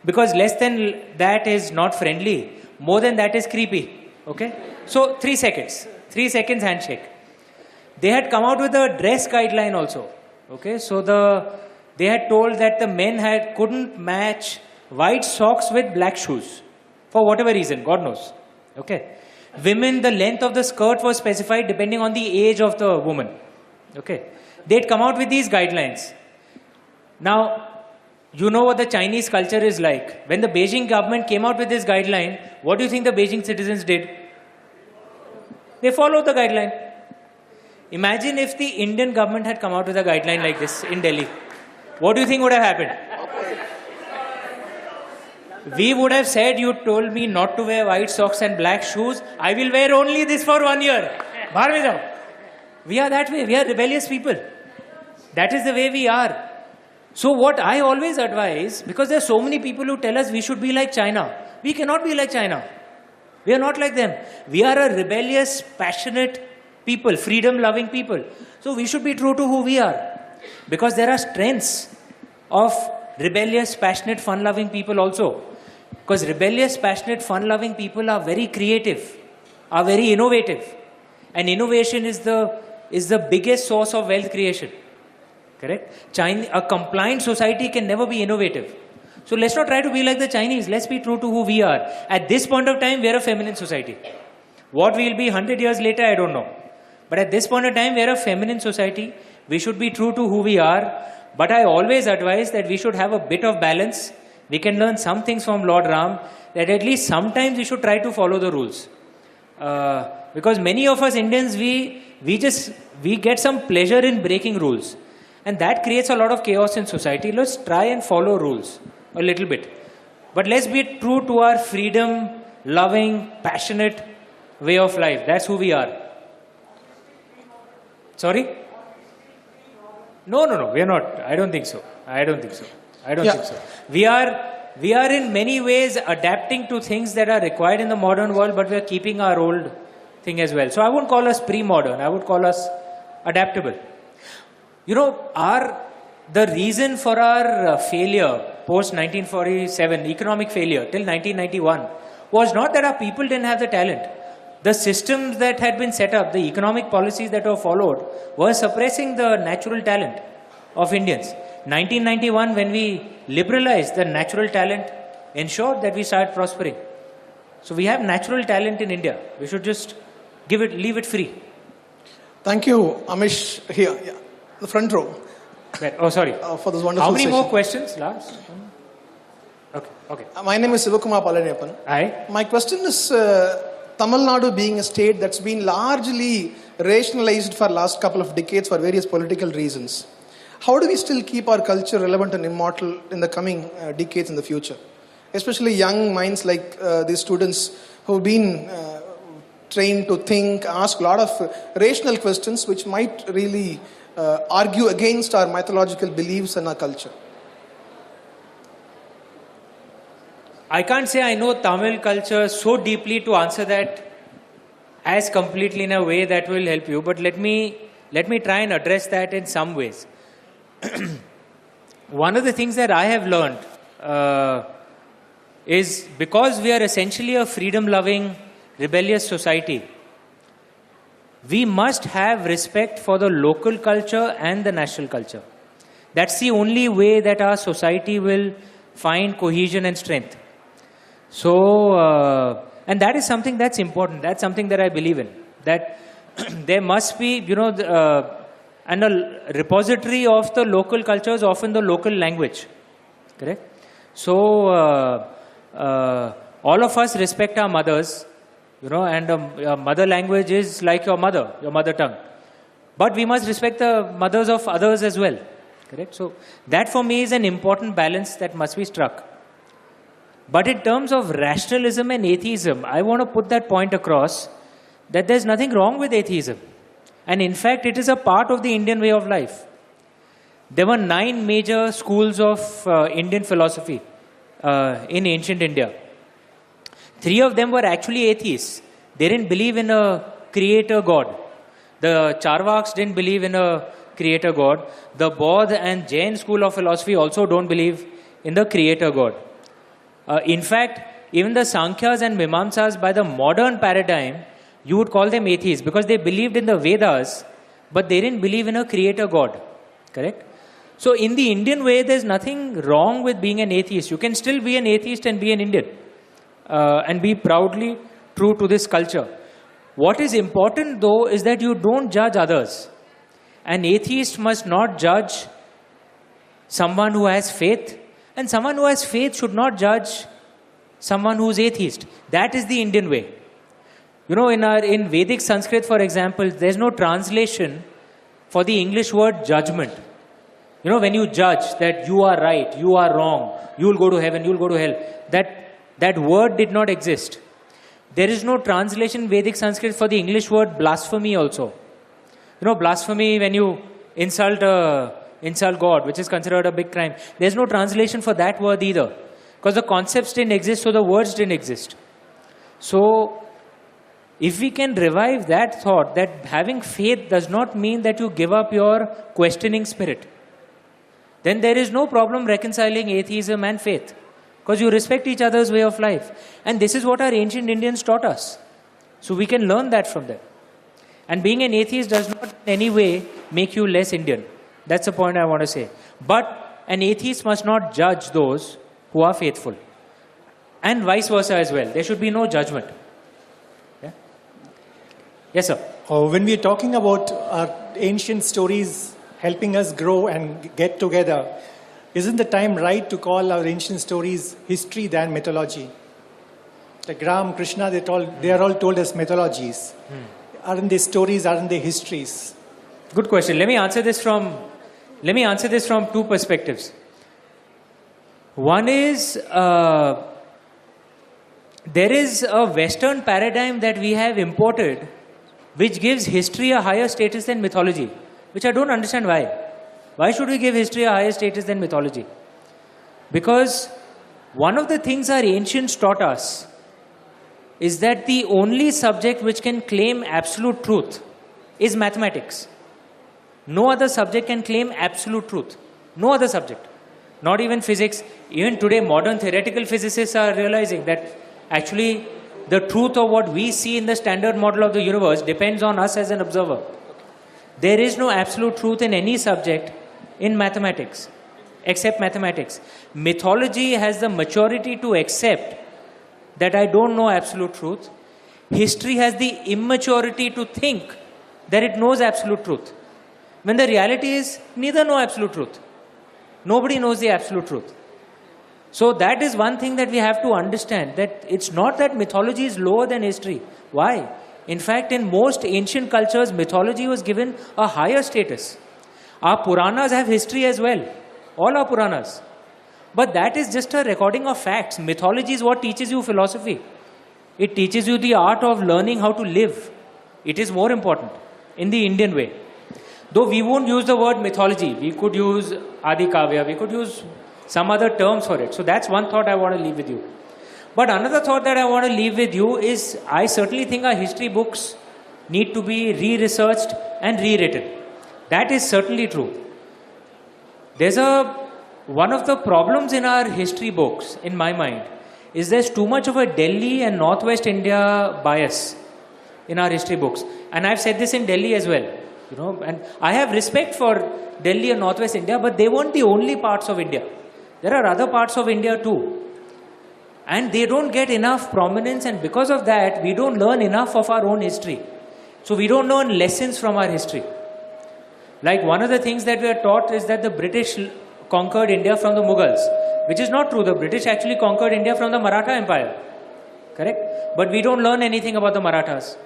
Because less than that is not friendly. More than that is creepy. Okay? So, three seconds. Three seconds handshake. They had come out with a dress guideline also. Okay? So, the they had told that the men had couldn't match white socks with black shoes. For whatever reason, God knows. Okay? Women, the length of the skirt was specified depending on the age of the woman. Okay? They'd come out with these guidelines. Now, you know what the Chinese culture is like. When the Beijing government came out with this guideline, what do you think the Beijing citizens did? They followed the guideline. Imagine if the Indian government had come out with a guideline like this in Delhi. What do you think would have happened? We would have said, You told me not to wear white socks and black shoes. I will wear only this for one year. We are that way. We are rebellious people. That is the way we are. So, what I always advise, because there are so many people who tell us we should be like China, we cannot be like China. We are not like them. We are a rebellious, passionate people, freedom loving people. So, we should be true to who we are. Because there are strengths of rebellious, passionate, fun loving people also. Because rebellious, passionate, fun loving people are very creative, are very innovative. And innovation is the, is the biggest source of wealth creation. Correct? China, a compliant society can never be innovative. So let's not try to be like the Chinese. Let's be true to who we are. At this point of time, we are a feminine society. What we'll be 100 years later, I don't know. But at this point of time, we are a feminine society. We should be true to who we are. But I always advise that we should have a bit of balance. We can learn some things from Lord Ram, that at least sometimes we should try to follow the rules. Uh, because many of us Indians, we, we just, we get some pleasure in breaking rules. And that creates a lot of chaos in society. Let's try and follow rules a little bit. But let's be true to our freedom, loving, passionate way of life. That's who we are. Sorry? No, no, no. We are not. I don't think so. I don't think so. I don't Yeah. think so. We are, we are in many ways adapting to things that are required in the modern world, but we are keeping our old thing as well. So I wouldn't call us pre-modern. I would call us adaptable. You know, our the reason for our uh, failure post 1947, economic failure till 1991, was not that our people didn't have the talent. The systems that had been set up, the economic policies that were followed, were suppressing the natural talent of Indians. 1991, when we liberalized the natural talent, ensured that we started prospering. So we have natural talent in India. We should just give it, leave it free. Thank you, Amish, here, yeah, the front row, Right. Oh, sorry. uh, for this wonderful How many session. more questions? Last? Okay. Okay. Uh, My name is Sivakumar Palaniappan. Aye. My question is uh, Tamil Nadu being a state that's been largely rationalized for last couple of decades for various political reasons. How do we still keep our culture relevant and immortal in the coming uh, decades in the future? Especially young minds like uh, these students who've been uh, trained to think, ask a lot of rational questions which might really uh, argue against our mythological beliefs and our culture. I can't say I know Tamil culture so deeply to answer that as completely in a way that will help you, but let me let me try and address that in some ways. <clears throat> One of the things that I have learned uh, is because we are essentially a freedom loving, rebellious society, we must have respect for the local culture and the national culture. That's the only way that our society will find cohesion and strength. So, uh, and that is something that's important. That's something that I believe in. That <clears throat> there must be, you know, uh, and a repository of the local culture is often the local language. Correct? So, uh, uh, all of us respect our mothers, you know, and um, your mother language is like your mother, your mother tongue. But we must respect the mothers of others as well. Correct? So, that for me is an important balance that must be struck. But in terms of rationalism and atheism, I want to put that point across that there's nothing wrong with atheism. And in fact, it is a part of the Indian way of life. There were nine major schools of uh, Indian philosophy uh, in ancient India. Three of them were actually atheists. They didn't believe in a creator God. The Charvaks didn't believe in a creator God. The Bodh and Jain school of philosophy also don't believe in the creator God. Uh, in fact, even the Sankhyas and Mimamsas, by the modern paradigm, you would call them atheists because they believed in the Vedas, but they didn't believe in a creator God. Correct? So, in the Indian way, there's nothing wrong with being an atheist. You can still be an atheist and be an Indian uh, and be proudly true to this culture. What is important, though, is that you don't judge others. An atheist must not judge someone who has faith, and someone who has faith should not judge someone who is atheist. That is the Indian way. You know, in our in Vedic Sanskrit, for example, there's no translation for the English word judgment. You know, when you judge that you are right, you are wrong, you will go to heaven, you will go to hell, that, that word did not exist. There is no translation Vedic Sanskrit for the English word blasphemy also. You know, blasphemy when you insult, uh, insult God, which is considered a big crime. There's no translation for that word either. Because the concepts didn't exist, so the words didn't exist. So, if we can revive that thought that having faith does not mean that you give up your questioning spirit, then there is no problem reconciling atheism and faith because you respect each other's way of life. And this is what our ancient Indians taught us. So we can learn that from them. And being an atheist does not in any way make you less Indian. That's the point I want to say. But an atheist must not judge those who are faithful. And vice versa as well. There should be no judgment. Yeah? Yes, sir. Uh, when we are talking about our ancient stories helping us grow and get together, isn't the time right to call our ancient stories history than mythology? Like Ram, Krishna, they, all, they are all told as mythologies. Aren't they stories? Aren't they histories? Good question. Let me answer this from let me answer this from two perspectives. One is uh, there is a Western paradigm that we have imported, which gives history a higher status than mythology, which I don't understand why. Why should we give history a higher status than mythology? Because one of the things our ancients taught us is that the only subject which can claim absolute truth is mathematics. No other subject can claim absolute truth. No other subject. Not even physics. Even today, modern theoretical physicists are realizing that actually the truth of what we see in the standard model of the universe depends on us as an observer. There is no absolute truth in any subject in mathematics, except mathematics. Mythology has the maturity to accept that I don't know absolute truth. History has the immaturity to think that it knows absolute truth. When the reality is, neither know absolute truth. Nobody knows the absolute truth. So that is one thing that we have to understand that it's not that mythology is lower than history. Why? In fact, in most ancient cultures, mythology was given a higher status. Our Puranas have history as well. All our Puranas. But that is just a recording of facts. Mythology is what teaches you philosophy. It teaches you the art of learning how to live. It is more important in the Indian way. Though we won't use the word mythology, we could use Adi Kavya, we could use some other terms for it. So that's one thought I want to leave with you. But another thought that I want to leave with you is I certainly think our history books need to be re researched and rewritten. That is certainly true. There's a one of the problems in our history books, in my mind, is there's too much of a Delhi and Northwest India bias in our history books. And I've said this in Delhi as well. You know, and I have respect for Delhi and Northwest India, but they weren't the only parts of India. There are other parts of India too. And they don't get enough prominence, and because of that, we don't learn enough of our own history. So we don't learn lessons from our history. Like one of the things that we are taught is that the British conquered India from the Mughals, which is not true. The British actually conquered India from the Maratha Empire. Correct? But we don't learn anything about the Marathas.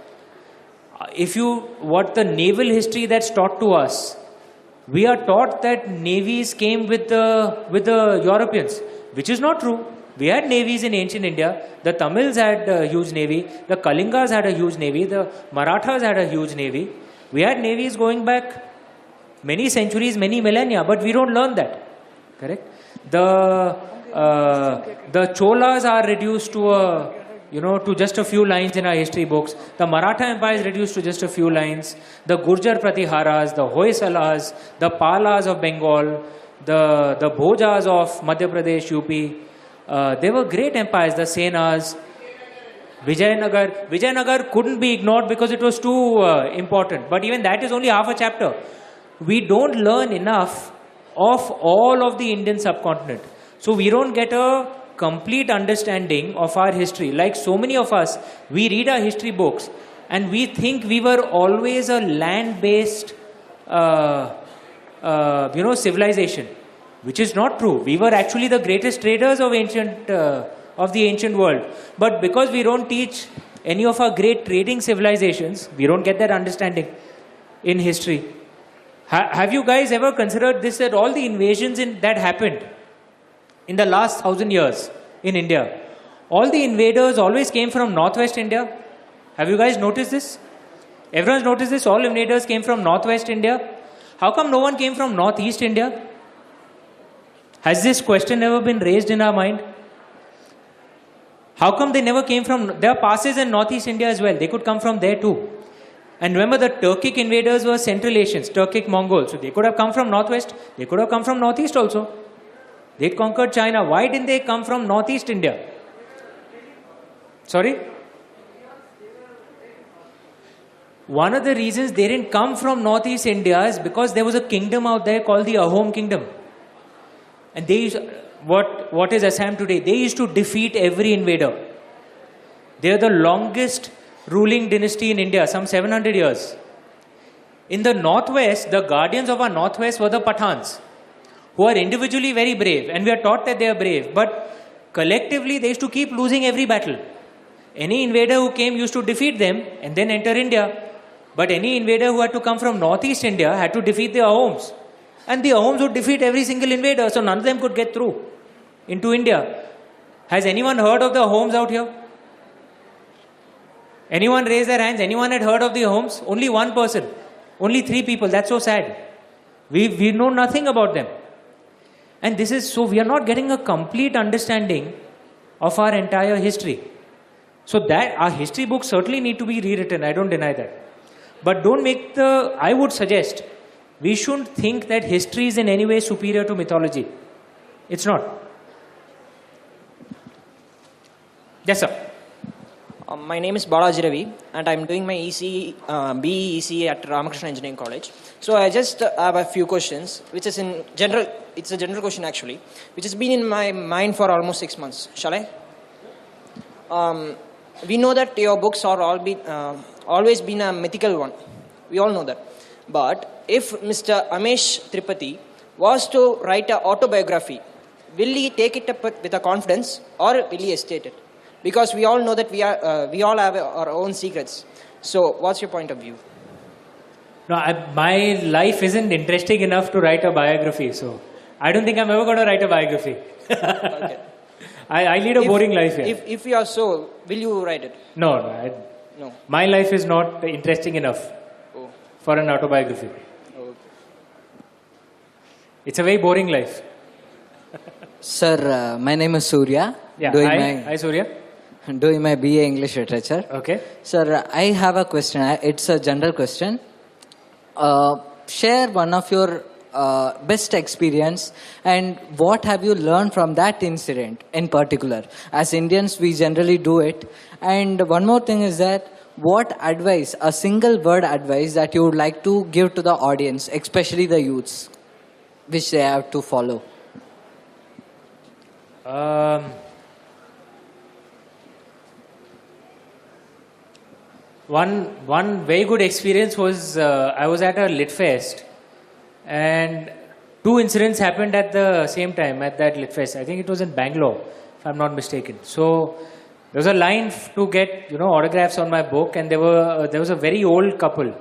If you, what the naval history that's taught to us, we are taught that navies came with the, with the Europeans, which is not true. We had navies in ancient India. The Tamils had a huge navy. The Kalingas had a huge navy. The Marathas had a huge navy. We had navies going back many centuries, many millennia, but we don't learn that. Correct? The uh, the Cholas are reduced to a you know to just a few lines in our history books. The Maratha Empire is reduced to just a few lines. The Gurjar Pratiharas, the Hoysalas, the Palas of Bengal, the the Bhojas of Madhya Pradesh, UP. Uh, they were great empires. The Senas, Vijayanagar. Vijayanagar couldn't be ignored because it was too uh, important. But even that is only half a chapter. We don't learn enough of all of the Indian subcontinent. So we don't get a complete understanding of our history. Like so many of us, we read our history books and we think we were always a land-based, uh, uh, you know, civilization, which is not true. We were actually the greatest traders of ancient, uh, of the ancient world. But because we don't teach any of our great trading civilizations, we don't get that understanding in history. Ha- have you guys ever considered this that all the invasions in, that happened in the last thousand years in India, all the invaders always came from northwest India? Have you guys noticed this? Everyone's noticed this? All invaders came from northwest India. How come no one came from northeast India? Has this question ever been raised in our mind? How come they never came from? There are passes in northeast India as well. They could come from there too. And remember, the Turkic invaders were Central Asians, Turkic Mongols. So they could have come from northwest. They could have come from northeast also. They conquered China. Why didn't they come from northeast India? Sorry? One of the reasons they didn't come from northeast India is because there was a kingdom out there called the Ahom kingdom. And they used, what, what is Assam today? They used to defeat every invader. They are the longest ruling dynasty in India, some 700 years. In the northwest, the guardians of our northwest were the Pathans, who are individually very brave, and we are taught that they are brave, but collectively they used to keep losing every battle. Any invader who came used to defeat them and then enter India. But any invader who had to come from northeast India had to defeat the Ahoms. And the Ahoms would defeat every single invader, so none of them could get through into India. Has anyone heard of the Ahoms out here? Anyone raise their hands? Anyone had heard of the Ahoms? Only one person. Only three people. That's so sad. We, we know nothing about them. And this is so we are not getting a complete understanding of our entire history. So that our history books certainly need to be rewritten. I don't deny that. But don't make the I would suggest we shouldn't think that history is in any way superior to mythology. It's not. Yes, sir. Uh, my name is Balaji Ravi, and I'm doing my EC, uh, at Ramakrishna Engineering College. So I just uh, have a few questions, which is in general. It's a general question actually, which has been in my mind for almost six months. Shall I? Um, we know that your books are all be, uh, always been a mythical one. We all know that. But if Mr. Amish Tripathi was to write an autobiography, will he take it up with with a confidence or will he estate it? Because we all know that we, are, uh, we all have our own secrets. So, what's your point of view? No, I, my life isn't interesting enough to write a biography, so I don't think I'm ever going to write a biography. <laughs> I, I lead a If- boring life here. If, if you are so, will you write it? no, no, I, No. my life is not interesting enough Oh. for an autobiography. It's a very boring life. Sir, uh, my name is Surya. Yeah, hi, my hi Surya. Doing my BA English Literature. Okay. Sir, I have a question. It's a general question. Uh, share one of your uh, best experience and what have you learned from that incident in particular? As Indians, we generally do it. And one more thing is that what advice, a single word advice that you would like to give to the audience, especially the youths, which they have to follow? Um, one one very good experience was uh, I was at a lit fest, and two incidents happened at the same time at that lit fest. I think it was in Bangalore, if I'm not mistaken. So there was a line to get you know autographs on my book, and there were uh, there was a very old couple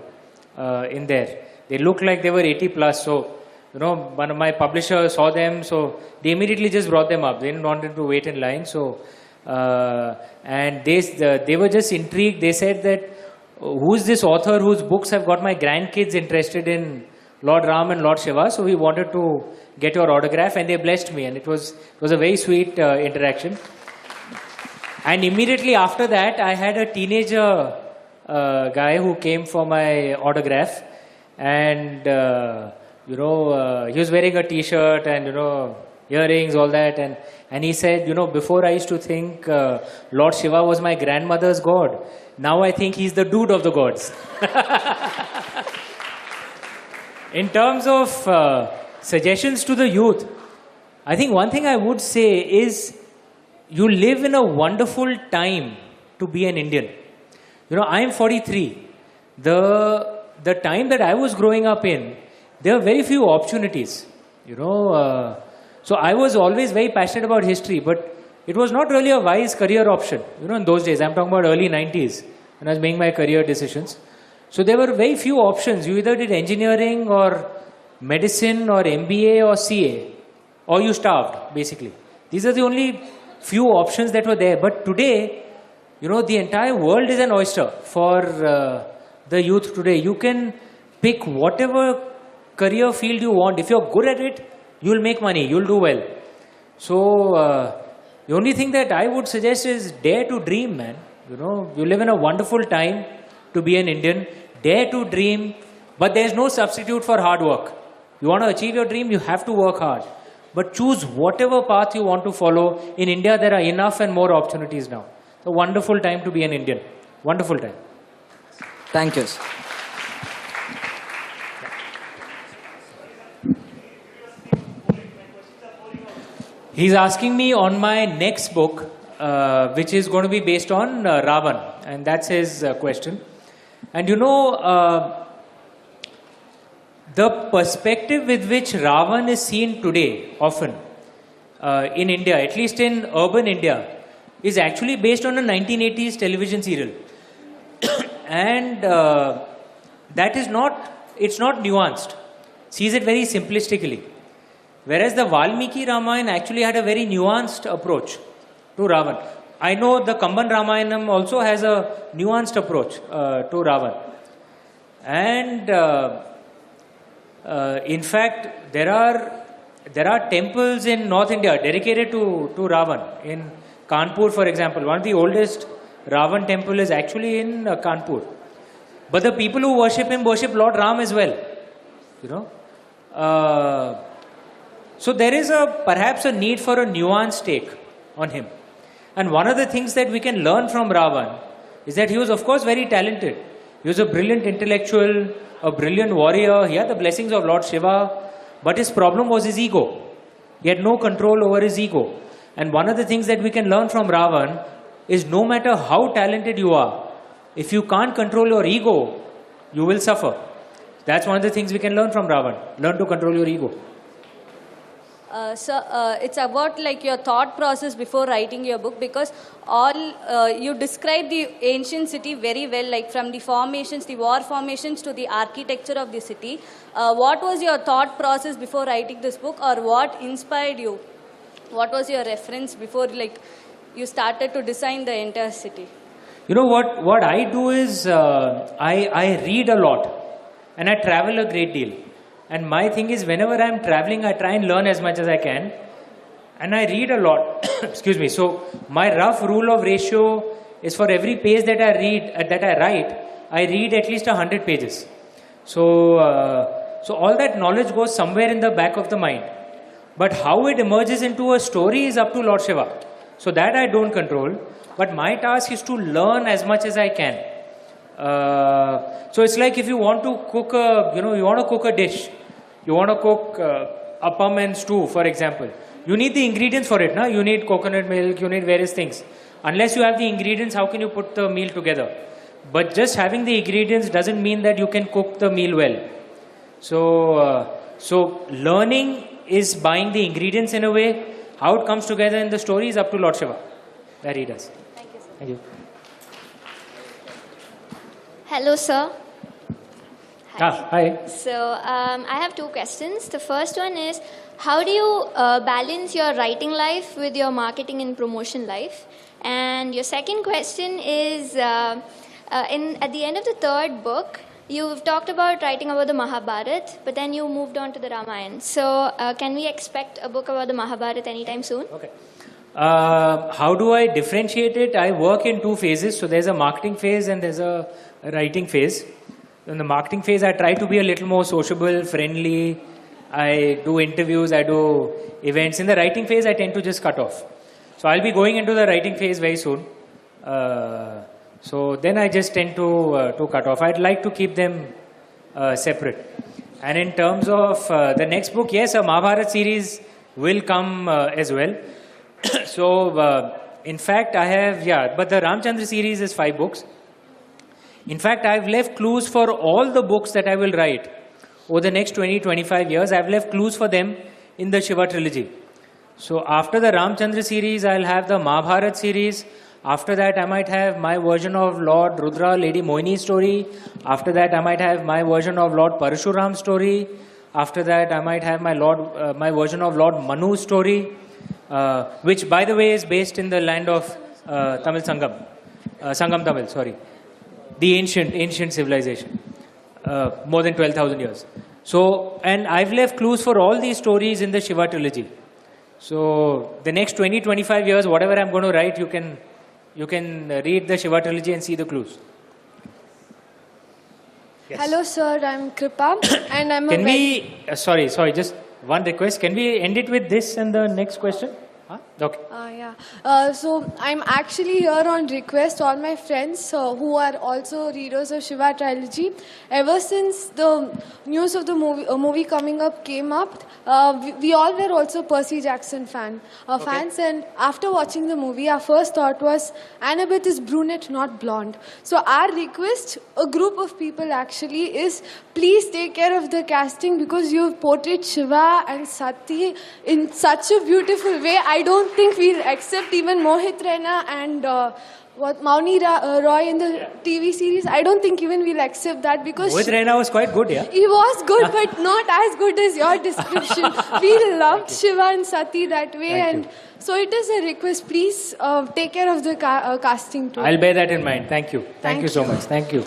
uh, in there. They looked like they were 80 plus, so you know one of my publishers saw them, so they immediately just brought them up. They didn't want them to wait in line, so uh, and they they were just intrigued. They said that "Oh, who's this author whose books have got my grandkids interested in Lord Ram and Lord Shiva? So we wanted to get your autograph, and they blessed me, and it was it was a very sweet uh, interaction. And immediately after that, I had a teenager uh, guy who came for my autograph, and uh, you know uh, he was wearing a T-shirt and you know earrings, all that, and and he said, you know, before I used to think uh, Lord Shiva was my grandmother's god. Now I think he's the dude of the gods. <laughs> In terms of uh, suggestions to the youth, I think one thing I would say is you live in a wonderful time to be an Indian. You know, I'm 43. The, the time that I was growing up in, there were very few opportunities. You know, uh, so I was always very passionate about history, but it was not really a wise career option. You know, in those days, I'm talking about early 90s when I was making my career decisions. So there were very few options. You either did engineering or medicine or MBA or CA, or you starved, basically. These are the only few options that were there. But today, you know, the entire world is an oyster for uh, the youth today. You can pick whatever career field you want. If you're good at it, you'll make money, you'll do well. So, uh, the only thing that I would suggest is dare to dream, man. You know, you live in a wonderful time to be an Indian. Dare to dream, but there's no substitute for hard work. You want to achieve your dream, you have to work hard. But choose whatever path you want to follow. In India, there are enough and more opportunities now. It's a wonderful time to be an Indian. Wonderful time. Thank you. sir. He's asking me on my next book, uh, which is going to be based on uh, Ravan, and that's his uh, question. And you know, uh, the perspective with which Ravan is seen today, often uh, in India, at least in urban India, is actually based on a 1980s television serial. <coughs> and uh, that is not, it's not nuanced, sees it very simplistically. Whereas the Valmiki Ramayana actually had a very nuanced approach to Ravan. I know the Kamban Ramayanam also has a nuanced approach uh, to Ravan. And uh, uh, in fact, there are there are temples in North India dedicated to, to Ravan. In Kanpur, for example, one of the oldest Ravan temple is actually in uh, Kanpur. But the people who worship him worship Lord Ram as well. You know. So there is a perhaps a need for a nuanced take on him. And one of the things that we can learn from Ravan is that he was, of course, very talented. He was a brilliant intellectual, a brilliant warrior. He had the blessings of Lord Shiva, but his problem was his ego. He had no control over his ego. And one of the things that we can learn from Ravan is no matter how talented you are, if you can't control your ego, you will suffer. That's one of the things we can learn from Ravan. Learn to control your ego. Uh, so uh, it's about like your thought process before writing your book because all uh, you describe the ancient city very well like from the formations the war formations to the architecture of the city uh, what was your thought process before writing this book or what inspired you what was your reference before like you started to design the entire city You know what? What I do is uh, I I read a lot, and I travel a great deal. And my thing is, whenever I'm traveling, I try and learn as much as I can, and I read a lot. <coughs> Excuse me. So my rough rule of ratio is for every page that I read uh, that I write, I read at least hundred pages. So uh, so all that knowledge goes somewhere in the back of the mind. But how it emerges into a story is up to Lord Shiva. So that I don't control. But my task is to learn as much as I can. Uh, so it's like if you want to cook a, you know, you want to cook a dish. You want to cook uh, appam and stew, for example. You need the ingredients for it, na? You need coconut milk, you need various things. Unless you have the ingredients, how can you put the meal together? But just having the ingredients doesn't mean that you can cook the meal well. So, uh, so learning is buying the ingredients in a way. How it comes together in the story is up to Lord Shiva. That he does. Thank you. Sir. Thank you. Hello, sir. Ah, hi. So, um, I have two questions. The first one is How do you uh, balance your writing life with your marketing and promotion life? And your second question is uh, uh, in, At the end of the third book, you've talked about writing about the Mahabharat, but then you moved on to the Ramayana. So, uh, can we expect a book about the Mahabharat anytime soon? Okay. Uh, how do I differentiate it? I work in two phases. So there's a marketing phase and there's a writing phase. In the marketing phase, I try to be a little more sociable, friendly. I do interviews, I do events. In the writing phase, I tend to just cut off. So I'll be going into the writing phase very soon. Uh, so then I just tend to uh, to cut off. I'd like to keep them uh, separate. And in terms of uh, the next book, yes, a Mahabharat series will come uh, as well. <coughs> so, uh, in fact, I have, yeah, but the Ramchandra series is five books. In fact, I've left clues for all the books that I will write over the next 20, 25 years. I've left clues for them in the Shiva trilogy. So, after the Ramchandra series, I'll have the Mahabharat series. After that, I might have my version of Lord Rudra, Lady Mohini story. After that, I might have my version of Lord Parshuram story. After that, I might have my Lord, uh, my version of Lord Manu story, uh, which, by the way, is based in the land of uh, Tamil Sangam, uh, Sangam Tamil. Sorry, the ancient ancient civilization, uh, more than twelve thousand years. So, and I've left clues for all these stories in the Shiva trilogy. So, the next 20, 25 years, whatever I'm going to write, you can you can read the Shiva trilogy and see the clues. Hello, sir. I'm Kripa, and I'm a Can very- we, uh, sorry, sorry, just one request. Can we end it with this and the next question? Huh? Okay. Uh, yeah. Uh, so I'm actually here on request. All my friends uh, who are also readers of Shiva trilogy, ever since the news of the movie, uh, movie coming up came up, uh, we, we all were also Percy Jackson fan uh, fans. And after watching the movie, our first thought was Annabeth is brunette, not blonde. So our request, a group of people actually, is please take care of the casting because you've portrayed Shiva and Sati in such a beautiful way. I don't think we'll accept even Mohit Raina and uh, what Mouni Ra- uh, Roy in the TV series. I don't think even we'll accept that because Mohit Raina was quite good, yeah? he was good, <laughs> but not as good as your description. we loved Shiva and Sati that way, Thank and so it is a request. Please uh, take care of the ca- uh, casting too. I'll bear that in mind. Thank you. Thank, Thank you so you. much. Thank you.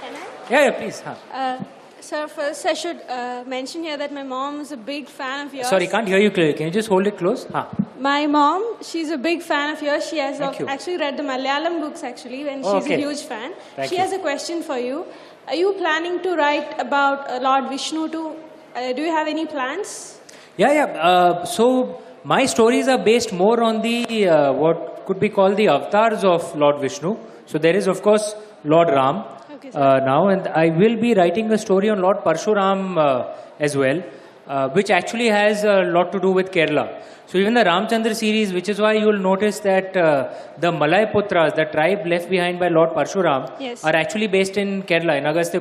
Can I? Yeah, yeah, please. Huh. Uh, sir, first I should uh, mention here that my mom is a big fan of yours. Sorry, can't hear you clearly. Can you just hold it close? Huh. My mom, she's a big fan of yours. She has you. actually read the Malayalam books actually, and Oh, she's okay. a huge fan. Thank she you. has a question for you. Are you planning to write about uh, Lord Vishnu too? Uh, do you have any plans? Yeah, yeah. Uh, so my stories are based more on the uh, what could be called the avatars of Lord Vishnu. So there is, of course, Lord Ram uh, now, and I will be writing a story on Lord Parshuram uh, as well, uh, which actually has a lot to do with Kerala. So even the Ramchandra series, which is why you will notice that uh, the Malayaputras, the tribe left behind by Lord Parshuram, Yes. are actually based in Kerala, in Agastya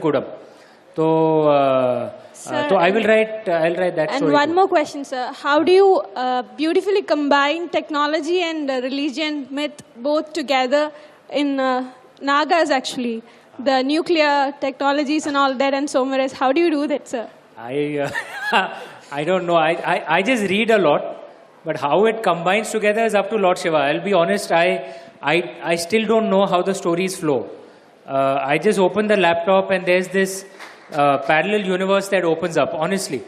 So, uh, Sir, uh, so I will write. Uh, I'll write that and one too. more question, sir. How do you uh, beautifully combine technology and religion myth both together in uh, Nagas actually? The nuclear technologies and all that and Somras. How do you do that, sir? I, uh, <laughs> I don't know. I, I, I just read a lot, but how it combines together is up to Lord Shiva. I'll be honest, I, I, I still don't know how the stories flow. Uh, I just open the laptop and there's this uh, parallel universe that opens up, honestly.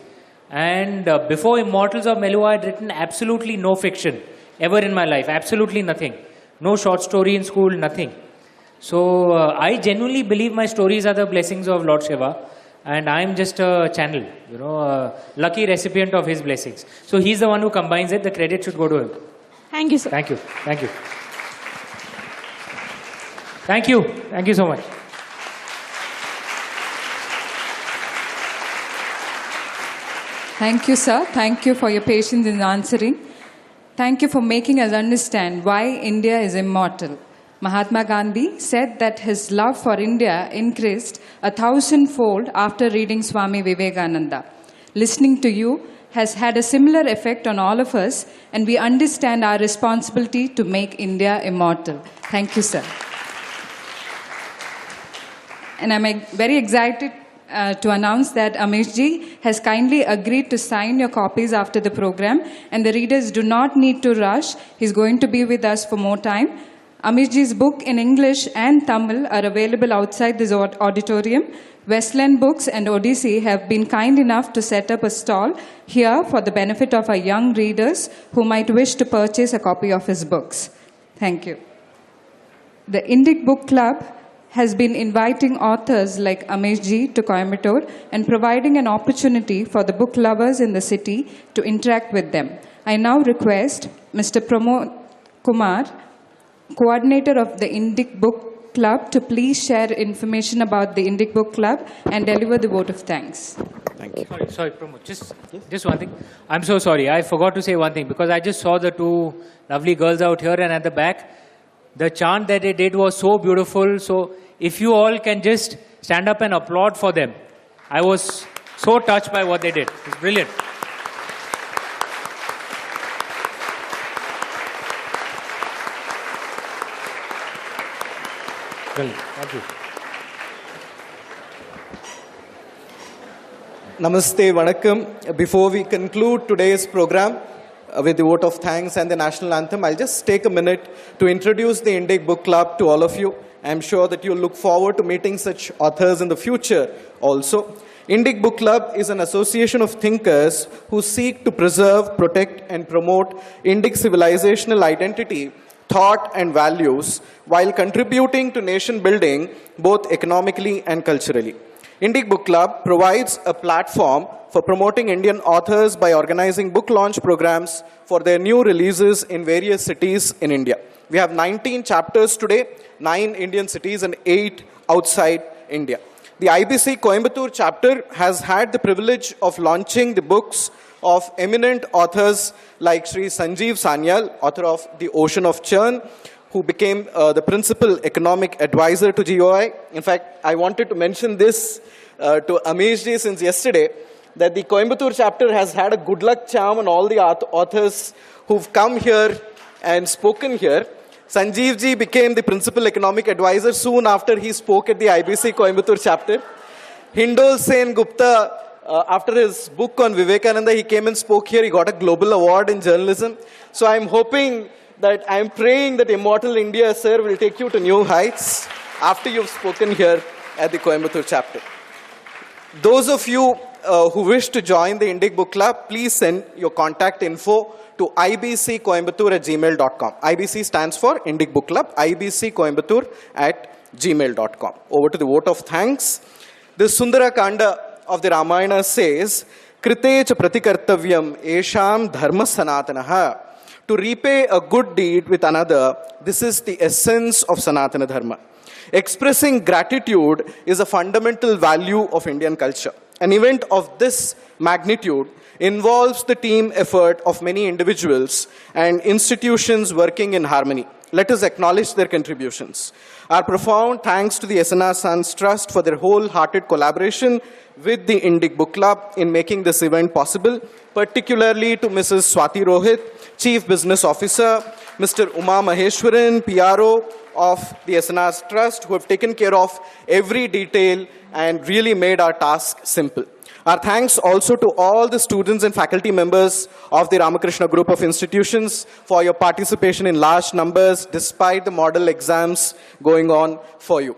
And uh, before Immortals of Meluha, I'd written absolutely no fiction ever in my life, absolutely nothing. No short story in school, nothing. So uh, I genuinely believe my stories are the blessings of Lord Shiva, and I'm just a channel, you know, a lucky recipient of his blessings. So he's the one who combines it. The credit should go to him. Thank you, sir. Thank you. Thank you. Thank you. Thank you so much. Thank you, sir. Thank you for your patience in answering. Thank you for making us understand why India is immortal. Mahatma Gandhi said that his love for India increased a thousandfold after reading Swami Vivekananda. Listening to you has had a similar effect on all of us, and we understand our responsibility to make India immortal. Thank you, sir. And I'm very excited uh, to announce that Amish ji has kindly agreed to sign your copies after the program, and the readers do not need to rush. He's going to be with us for more time. Amish ji's book in English and Tamil are available outside this auditorium. Westland Books and Odyssey have been kind enough to set up a stall here for the benefit of our young readers who might wish to purchase a copy of his books. Thank you. The Indic Book Club has been inviting authors like Amish Ji to Coimbatore and providing an opportunity for the book lovers in the city to interact with them. I now request Mr. Pramod Kumar, coordinator of the Indic Book Club, to please share information about the Indic Book Club and deliver the vote of thanks. Thank you. Sorry, sorry, Pramod. Just, just one thing. I'm so sorry. I forgot to say one thing because I just saw the two lovely girls out here and at the back. The chant that they did was so beautiful. So, if you all can just stand up and applaud for them. I was so touched by what they did. It's brilliant. Thank you. Namaste, Vanakkam. Before we conclude today's program uh, with the vote of thanks and the national anthem, I'll just take a minute to introduce the Indic Book Club to all of you. I'm sure that you'll look forward to meeting such authors in the future also. Indic Book Club is an association of thinkers who seek to preserve, protect, and promote Indic civilizational identity thought and values while contributing to nation building both economically and culturally. Indic Book Club provides a platform for promoting Indian authors by organizing book launch programs for their new releases in various cities in India. We have 19 chapters today, 9 Indian cities and 8 outside India. The IBC Coimbatore chapter has had the privilege of launching the books of eminent authors like Sri Sanjeev Sanyal, author of The Ocean of Churn, who became uh, the principal economic advisor to GOI. In fact, I wanted to mention this uh, to Amish ji since yesterday that the Coimbatore chapter has had a good luck charm on all the authors who've come here and spoken here. Sanjeev ji became the principal economic advisor soon after he spoke at the IBC Coimbatore chapter. Hindol Sen Gupta, uh, after his book on Vivekananda, he came and spoke here. He got a global award in journalism. So I'm hoping that I'm praying that Immortal India, sir, will take you to new heights after you've spoken here at the Coimbatore chapter. Those of you uh, who wish to join the Indic Book Club, please send your contact info to ibccoimbatore at gmail.com. IBC stands for Indic Book Club, ibccoimbatore at gmail.com. Over to the vote of thanks. The Sundara Kanda of the Ramayana says, Krite pratikartavyam esham dharma sanatanaha. To repay a good deed with another, this is the essence of Sanatana Dharma. Expressing gratitude is a fundamental value of Indian culture. An event of this magnitude involves the team effort of many individuals and institutions working in harmony. Let us acknowledge their contributions. Our profound thanks to the SNR Sons Trust for their wholehearted collaboration with the Indic Book Club in making this event possible, particularly to Mrs. Swati Rohit, Chief Business Officer, Mr. Uma Maheshwaran, PRO of the SNR Trust, who have taken care of every detail and really made our task simple. Our thanks also to all the students and faculty members of the Ramakrishna Group of Institutions for your participation in large numbers despite the model exams going on for you.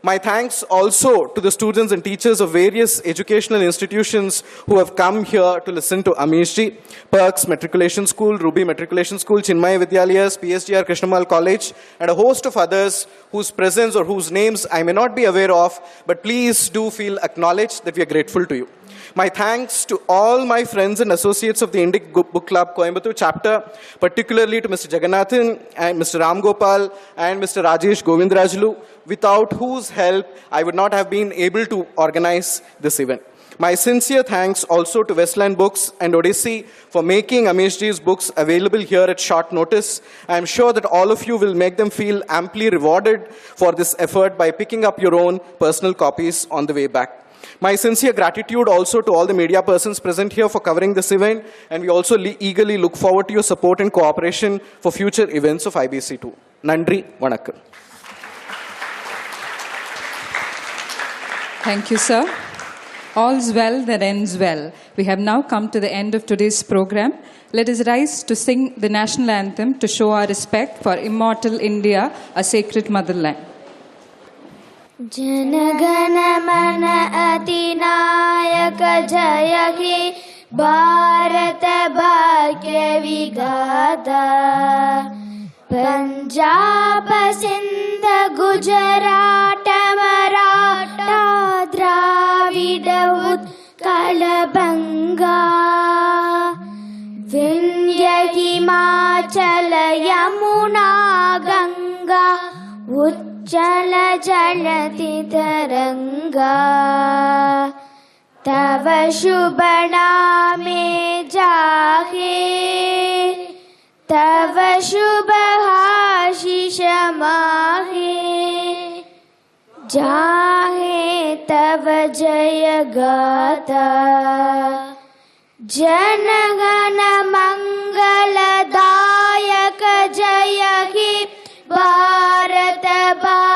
My thanks also to the students and teachers of various educational institutions who have come here to listen to Amishji, Perks Matriculation School, Ruby Matriculation School, Chinmaya Vidyalayas, PSGR Krishnammal College, and a host of others whose presence or whose names I may not be aware of, but please do feel acknowledged that we are grateful to you. My thanks to all my friends and associates of the Indic Book Club Coimbatore chapter, particularly to Mr. Jagannathan and Mr. Ram Gopal and Mr. Rajesh Govindrajulu, without whose help I would not have been able to organize this event. My sincere thanks also to Westland Books and Odyssey for making Amishji's books available here at short notice. I am sure that all of you will make them feel amply rewarded for this effort by picking up your own personal copies on the way back. My sincere gratitude also to all the media persons present here for covering this event, and we also eagerly look forward to your support and cooperation for future events of IBC2. Nandri, Vanakkam. Thank you, sir. All's well that ends well. We have now come to the end of today's program. Let us rise to sing the national anthem to show our respect for immortal India, a sacred motherland. Jana Gana Mana अतिनायक जय नायक भारत भग्यवि गाद पञ्जाब सिन्ध गुजराट मराठ द्राविड कल भङ्गा यि यमुना गङ्गा उ जल जलति तरङ्गा। तव शुभनामे जाहे। तव शुभहाशिषमाहे जाहे तव जय ग जनगण मङ्गलदायक जयहि bye.